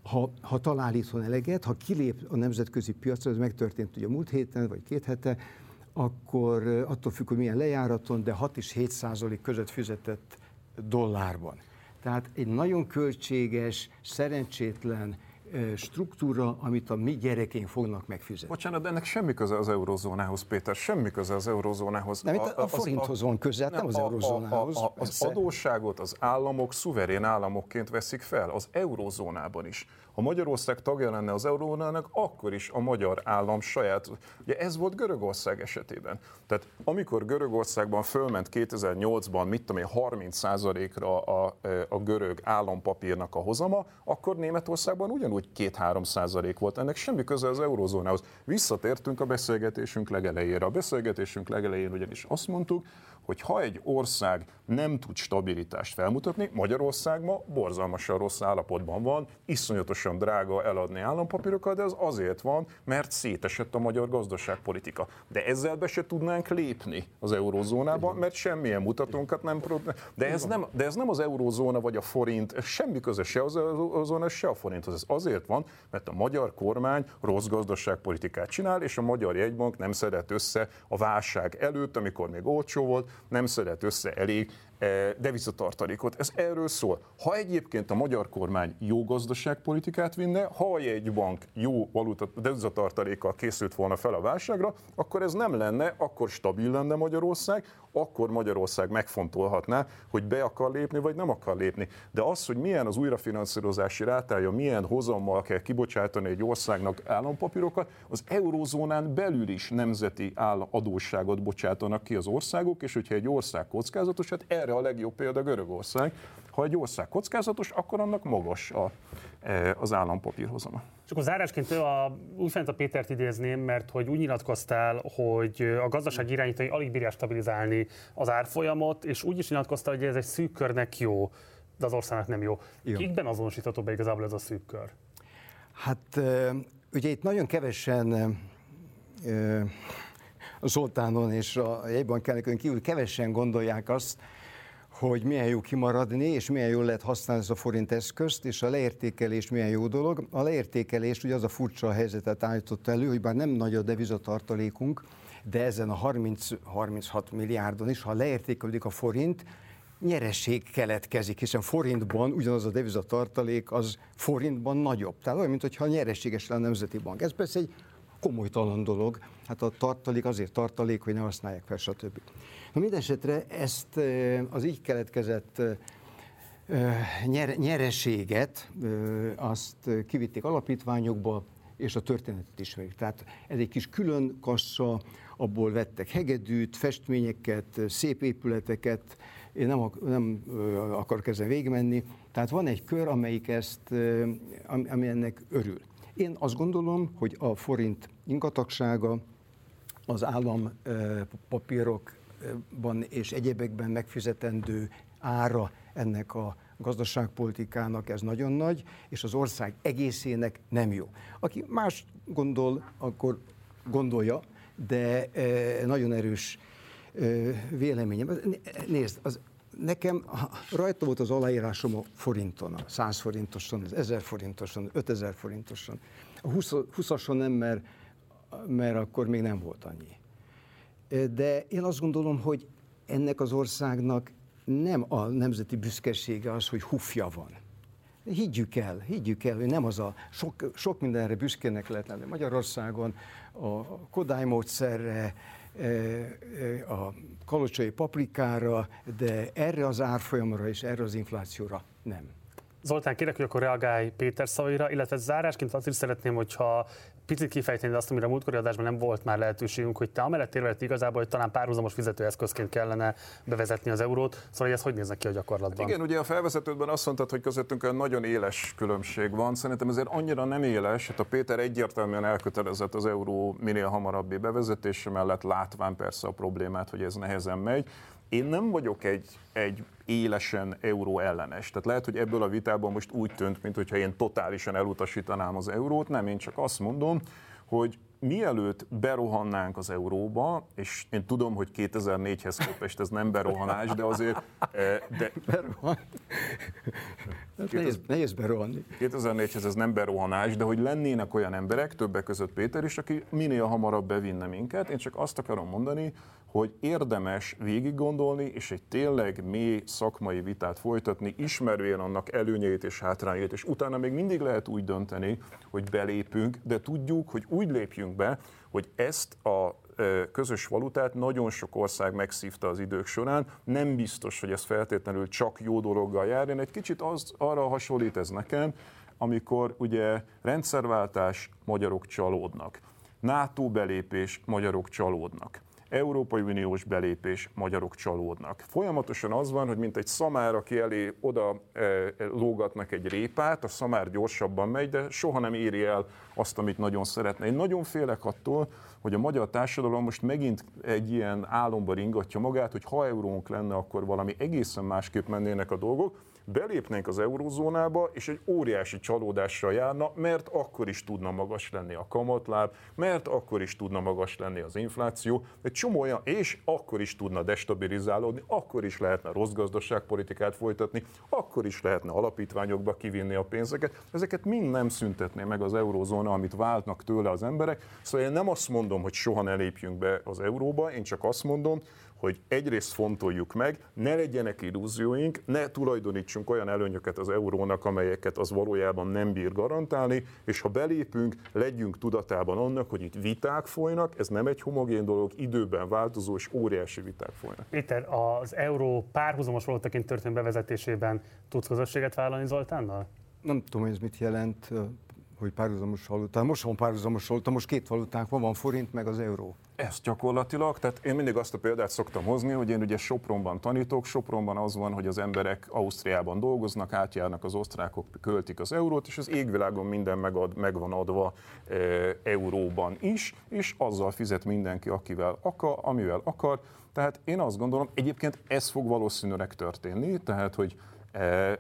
ha, ha talál itthon eleget, ha kilép a nemzetközi piacra, ez megtörtént ugye múlt héten, vagy két hete, akkor attól függ, hogy milyen lejáraton, de 6 és 7 százalék között fizetett dollárban. Tehát egy nagyon költséges, szerencsétlen, struktúra, amit a mi gyerekeink fognak megfizetni. Bocsánat, de ennek semmi köze az eurozónához, Péter, semmi köze az eurozónához. Nem, a, a, a forinthoz van köze, hát nem, nem az eurozónához. A, a, a, az adósságot az államok szuverén államokként veszik fel, az eurozónában is. Ha Magyarország tagja lenne az eurónának, akkor is a magyar állam saját. Ugye ez volt Görögország esetében. Tehát amikor Görögországban fölment 2008-ban, mit tudom én, 30%-ra a, a görög állampapírnak a hozama, akkor Németországban ugyanúgy 2-3 százalék volt. Ennek semmi köze az eurózónához. Visszatértünk a beszélgetésünk legelejére. A beszélgetésünk legelején ugyanis azt mondtuk, hogy ha egy ország nem tud stabilitást felmutatni, Magyarország ma borzalmasan rossz állapotban van, iszonyatosan drága eladni állampapírokat, de az azért van, mert szétesett a magyar gazdaságpolitika. De ezzel be se tudnánk lépni az eurózónába, mert semmilyen mutatónkat nem... De ez nem, de ez nem az eurózóna vagy a forint, ez semmi köze se az eurózóna, se a forinthoz. Ez azért van, mert a magyar kormány rossz gazdaságpolitikát csinál, és a magyar jegybank nem szedett össze a válság előtt, amikor még olcsó volt, nem szedett össze elég devizatartalékot. Ez erről szól. Ha egyébként a magyar kormány jó gazdaságpolitikát vinne, ha egy bank jó valuta, devizatartalékkal készült volna fel a válságra, akkor ez nem lenne, akkor stabil lenne Magyarország, akkor Magyarország megfontolhatná, hogy be akar lépni, vagy nem akar lépni. De az, hogy milyen az újrafinanszírozási rátája, milyen hozammal kell kibocsátani egy országnak állampapírokat, az eurózónán belül is nemzeti adósságot bocsátanak ki az országok, és hogyha egy ország kockázatos, hát erre a legjobb példa Görögország. Ha egy ország kockázatos, akkor annak magas a, e, az állampapírhozama. És akkor zárásként a, úgy fent a Pétert idézném, mert hogy úgy nyilatkoztál, hogy a gazdaság irányítói alig bírják stabilizálni az árfolyamot, és úgy is nyilatkoztál, hogy ez egy szűk körnek jó, de az országnak nem jó. jó. Kikben azonosítható be igazából ez a szűk kör? Hát ugye itt nagyon kevesen Zoltánon és a jegybankelnökön kívül kevesen gondolják azt, hogy milyen jó kimaradni, és milyen jól lehet használni ezt a forint eszközt, és a leértékelés milyen jó dolog. A leértékelés ugye az a furcsa helyzetet állított elő, hogy bár nem nagy a devizatartalékunk, de ezen a 30, 36 milliárdon is, ha leértékelődik a forint, nyereség keletkezik, hiszen forintban ugyanaz a devizatartalék az forintban nagyobb. Tehát olyan, mintha nyereséges lenne a Nemzeti Bank. Ez persze egy komolytalan dolog. Hát a tartalék azért tartalék, hogy ne használják fel, stb. Na mindesetre ezt az így keletkezett nyereséget, azt kivitték alapítványokba, és a történetet ismerik. Tehát ez egy kis külön kassa, abból vettek hegedűt, festményeket, szép épületeket, én nem, nem akarok ezen végigmenni. Tehát van egy kör, amelyik ezt, ami ennek örül. Én azt gondolom, hogy a forint ingatagsága, az állampapírokban és egyébekben megfizetendő ára ennek a gazdaságpolitikának ez nagyon nagy, és az ország egészének nem jó. Aki más gondol, akkor gondolja, de nagyon erős véleményem. Nézd, az nekem rajta volt az aláírásom a forinton, a 100 forintoson, az 1000 forintoson, 5000 forintoson. A 20, 20-ason nem, mert, mert akkor még nem volt annyi. De én azt gondolom, hogy ennek az országnak nem a nemzeti büszkesége az, hogy hufja van. higgyük el, higgyük el, hogy nem az a sok, sok mindenre büszkének lehet lenni Magyarországon, a Kodály módszerre, a kalocsai paprikára, de erre az árfolyamra és erre az inflációra nem. Zoltán, kérek, hogy akkor reagálj Péter szavaira, illetve zárásként azt is szeretném, hogyha picit kifejteni azt, amire a múltkori adásban nem volt már lehetőségünk, hogy te amellett érvelett igazából, hogy talán párhuzamos fizetőeszközként kellene bevezetni az eurót. Szóval hogy ez hogy néznek ki a gyakorlatban? Hát igen, ugye a felvezetődben azt mondtad, hogy közöttünk egy nagyon éles különbség van. Szerintem ezért annyira nem éles, hát a Péter egyértelműen elkötelezett az euró minél hamarabbi bevezetése mellett, látván persze a problémát, hogy ez nehezen megy. Én nem vagyok egy, egy élesen euró ellenes. Tehát lehet, hogy ebből a vitában most úgy tűnt, mintha én totálisan elutasítanám az eurót. Nem, én csak azt mondom, hogy mielőtt berohannánk az euróba, és én tudom, hogy 2004-hez képest ez nem berohanás, de azért... Eh, de, Berohan. Nehéz, nehéz berohanni. 2004-hez ez nem berohanás, de hogy lennének olyan emberek, többek között Péter is, aki minél hamarabb bevinne minket. Én csak azt akarom mondani, hogy érdemes végig gondolni, és egy tényleg mély szakmai vitát folytatni, ismervén annak előnyeit és hátrányait, és utána még mindig lehet úgy dönteni, hogy belépünk, de tudjuk, hogy úgy lépjünk be, hogy ezt a közös valutát nagyon sok ország megszívta az idők során. Nem biztos, hogy ez feltétlenül csak jó dologgal jár. Én egy kicsit az, arra hasonlít ez nekem, amikor ugye rendszerváltás, magyarok csalódnak. NATO belépés, magyarok csalódnak. Európai Uniós belépés, magyarok csalódnak. Folyamatosan az van, hogy mint egy szamár, aki elé oda e, lógatnak egy répát, a szamár gyorsabban megy, de soha nem éri el azt, amit nagyon szeretne. Én nagyon félek attól, hogy a magyar társadalom most megint egy ilyen álomba ringatja magát, hogy ha eurónk lenne, akkor valami egészen másképp mennének a dolgok, belépnénk az eurózónába, és egy óriási csalódással járna, mert akkor is tudna magas lenni a kamatláb, mert akkor is tudna magas lenni az infláció, egy csomó olyan, és akkor is tudna destabilizálódni, akkor is lehetne rossz gazdaságpolitikát folytatni, akkor is lehetne alapítványokba kivinni a pénzeket. Ezeket mind nem szüntetné meg az eurózóna, amit váltnak tőle az emberek. Szóval én nem azt mondom, hogy soha ne lépjünk be az euróba, én csak azt mondom, hogy egyrészt fontoljuk meg, ne legyenek illúzióink, ne tulajdonítsunk olyan előnyöket az eurónak, amelyeket az valójában nem bír garantálni, és ha belépünk, legyünk tudatában annak, hogy itt viták folynak, ez nem egy homogén dolog, időben változó és óriási viták folynak. Péter, az euró párhuzamos valótaként történő bevezetésében tudsz közösséget vállalni Zoltánnal? Nem tudom, hogy ez mit jelent, hogy párhuzamos valuta. Most van párhuzamos valuta, most két valutánk van, van forint meg az euró. Ez gyakorlatilag, tehát én mindig azt a példát szoktam hozni, hogy én ugye Sopronban tanítok, Sopronban az van, hogy az emberek Ausztriában dolgoznak, átjárnak az osztrákok, költik az eurót, és az égvilágon minden megad, meg van adva e, euróban is, és azzal fizet mindenki, akivel akar, amivel akar. Tehát én azt gondolom, egyébként ez fog valószínűleg történni, tehát hogy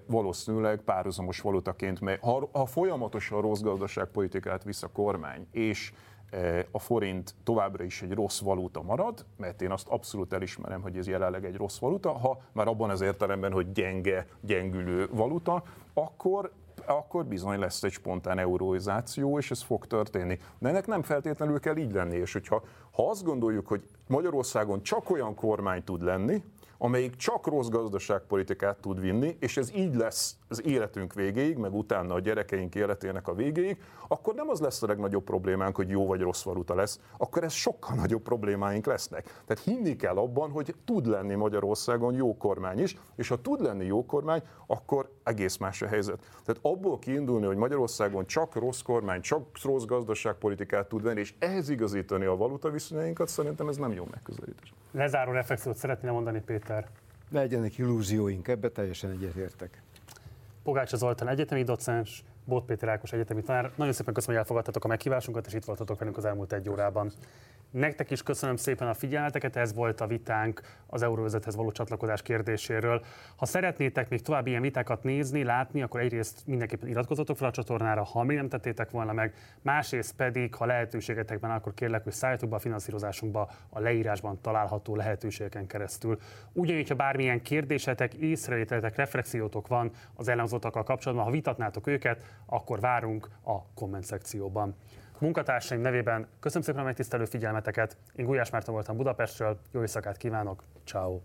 valószínűleg párhuzamos valutaként, mert ha, ha folyamatosan rossz gazdaságpolitikát visz a kormány, és e, a forint továbbra is egy rossz valuta marad, mert én azt abszolút elismerem, hogy ez jelenleg egy rossz valuta, ha már abban az értelemben, hogy gyenge, gyengülő valuta, akkor akkor bizony lesz egy spontán euróizáció, és ez fog történni. De ennek nem feltétlenül kell így lenni, és hogyha ha azt gondoljuk, hogy Magyarországon csak olyan kormány tud lenni, amelyik csak rossz gazdaságpolitikát tud vinni, és ez így lesz az életünk végéig, meg utána a gyerekeink életének a végéig, akkor nem az lesz a legnagyobb problémánk, hogy jó vagy rossz valuta lesz, akkor ez sokkal nagyobb problémáink lesznek. Tehát hinni kell abban, hogy tud lenni Magyarországon jó kormány is, és ha tud lenni jó kormány, akkor egész más a helyzet. Tehát abból kiindulni, hogy Magyarországon csak rossz kormány, csak rossz gazdaságpolitikát tud venni, és ehhez igazítani a valuta viszonyainkat, szerintem ez nem jó megközelítés. Lezáró reflexiót szeretném mondani, Péter. Legyenek illúzióink, ebbe teljesen egyetértek. Pogácsa Zoltán egyetemi docens, Bót Péter Ákos egyetemi tanár. Nagyon szépen köszönöm, hogy elfogadtatok a meghívásunkat, és itt voltatok velünk az elmúlt egy órában. Nektek is köszönöm szépen a figyelmeteket, ez volt a vitánk az euróvezethez való csatlakozás kérdéséről. Ha szeretnétek még további ilyen vitákat nézni, látni, akkor egyrészt mindenképpen iratkozzatok fel a csatornára, ha még nem tettétek volna meg, másrészt pedig, ha lehetőségetekben, akkor kérlek, hogy szálljatok be a finanszírozásunkba a leírásban található lehetőségeken keresztül. Ugyanígy, ha bármilyen kérdésetek, észrevételetek, reflexiótok van az elhangzottakkal kapcsolatban, ha vitatnátok őket, akkor várunk a komment szekcióban. Munkatársaim nevében köszönöm szépen a megtisztelő figyelmeteket. Én Gulyás Márton voltam Budapestről, jó éjszakát kívánok, ciao.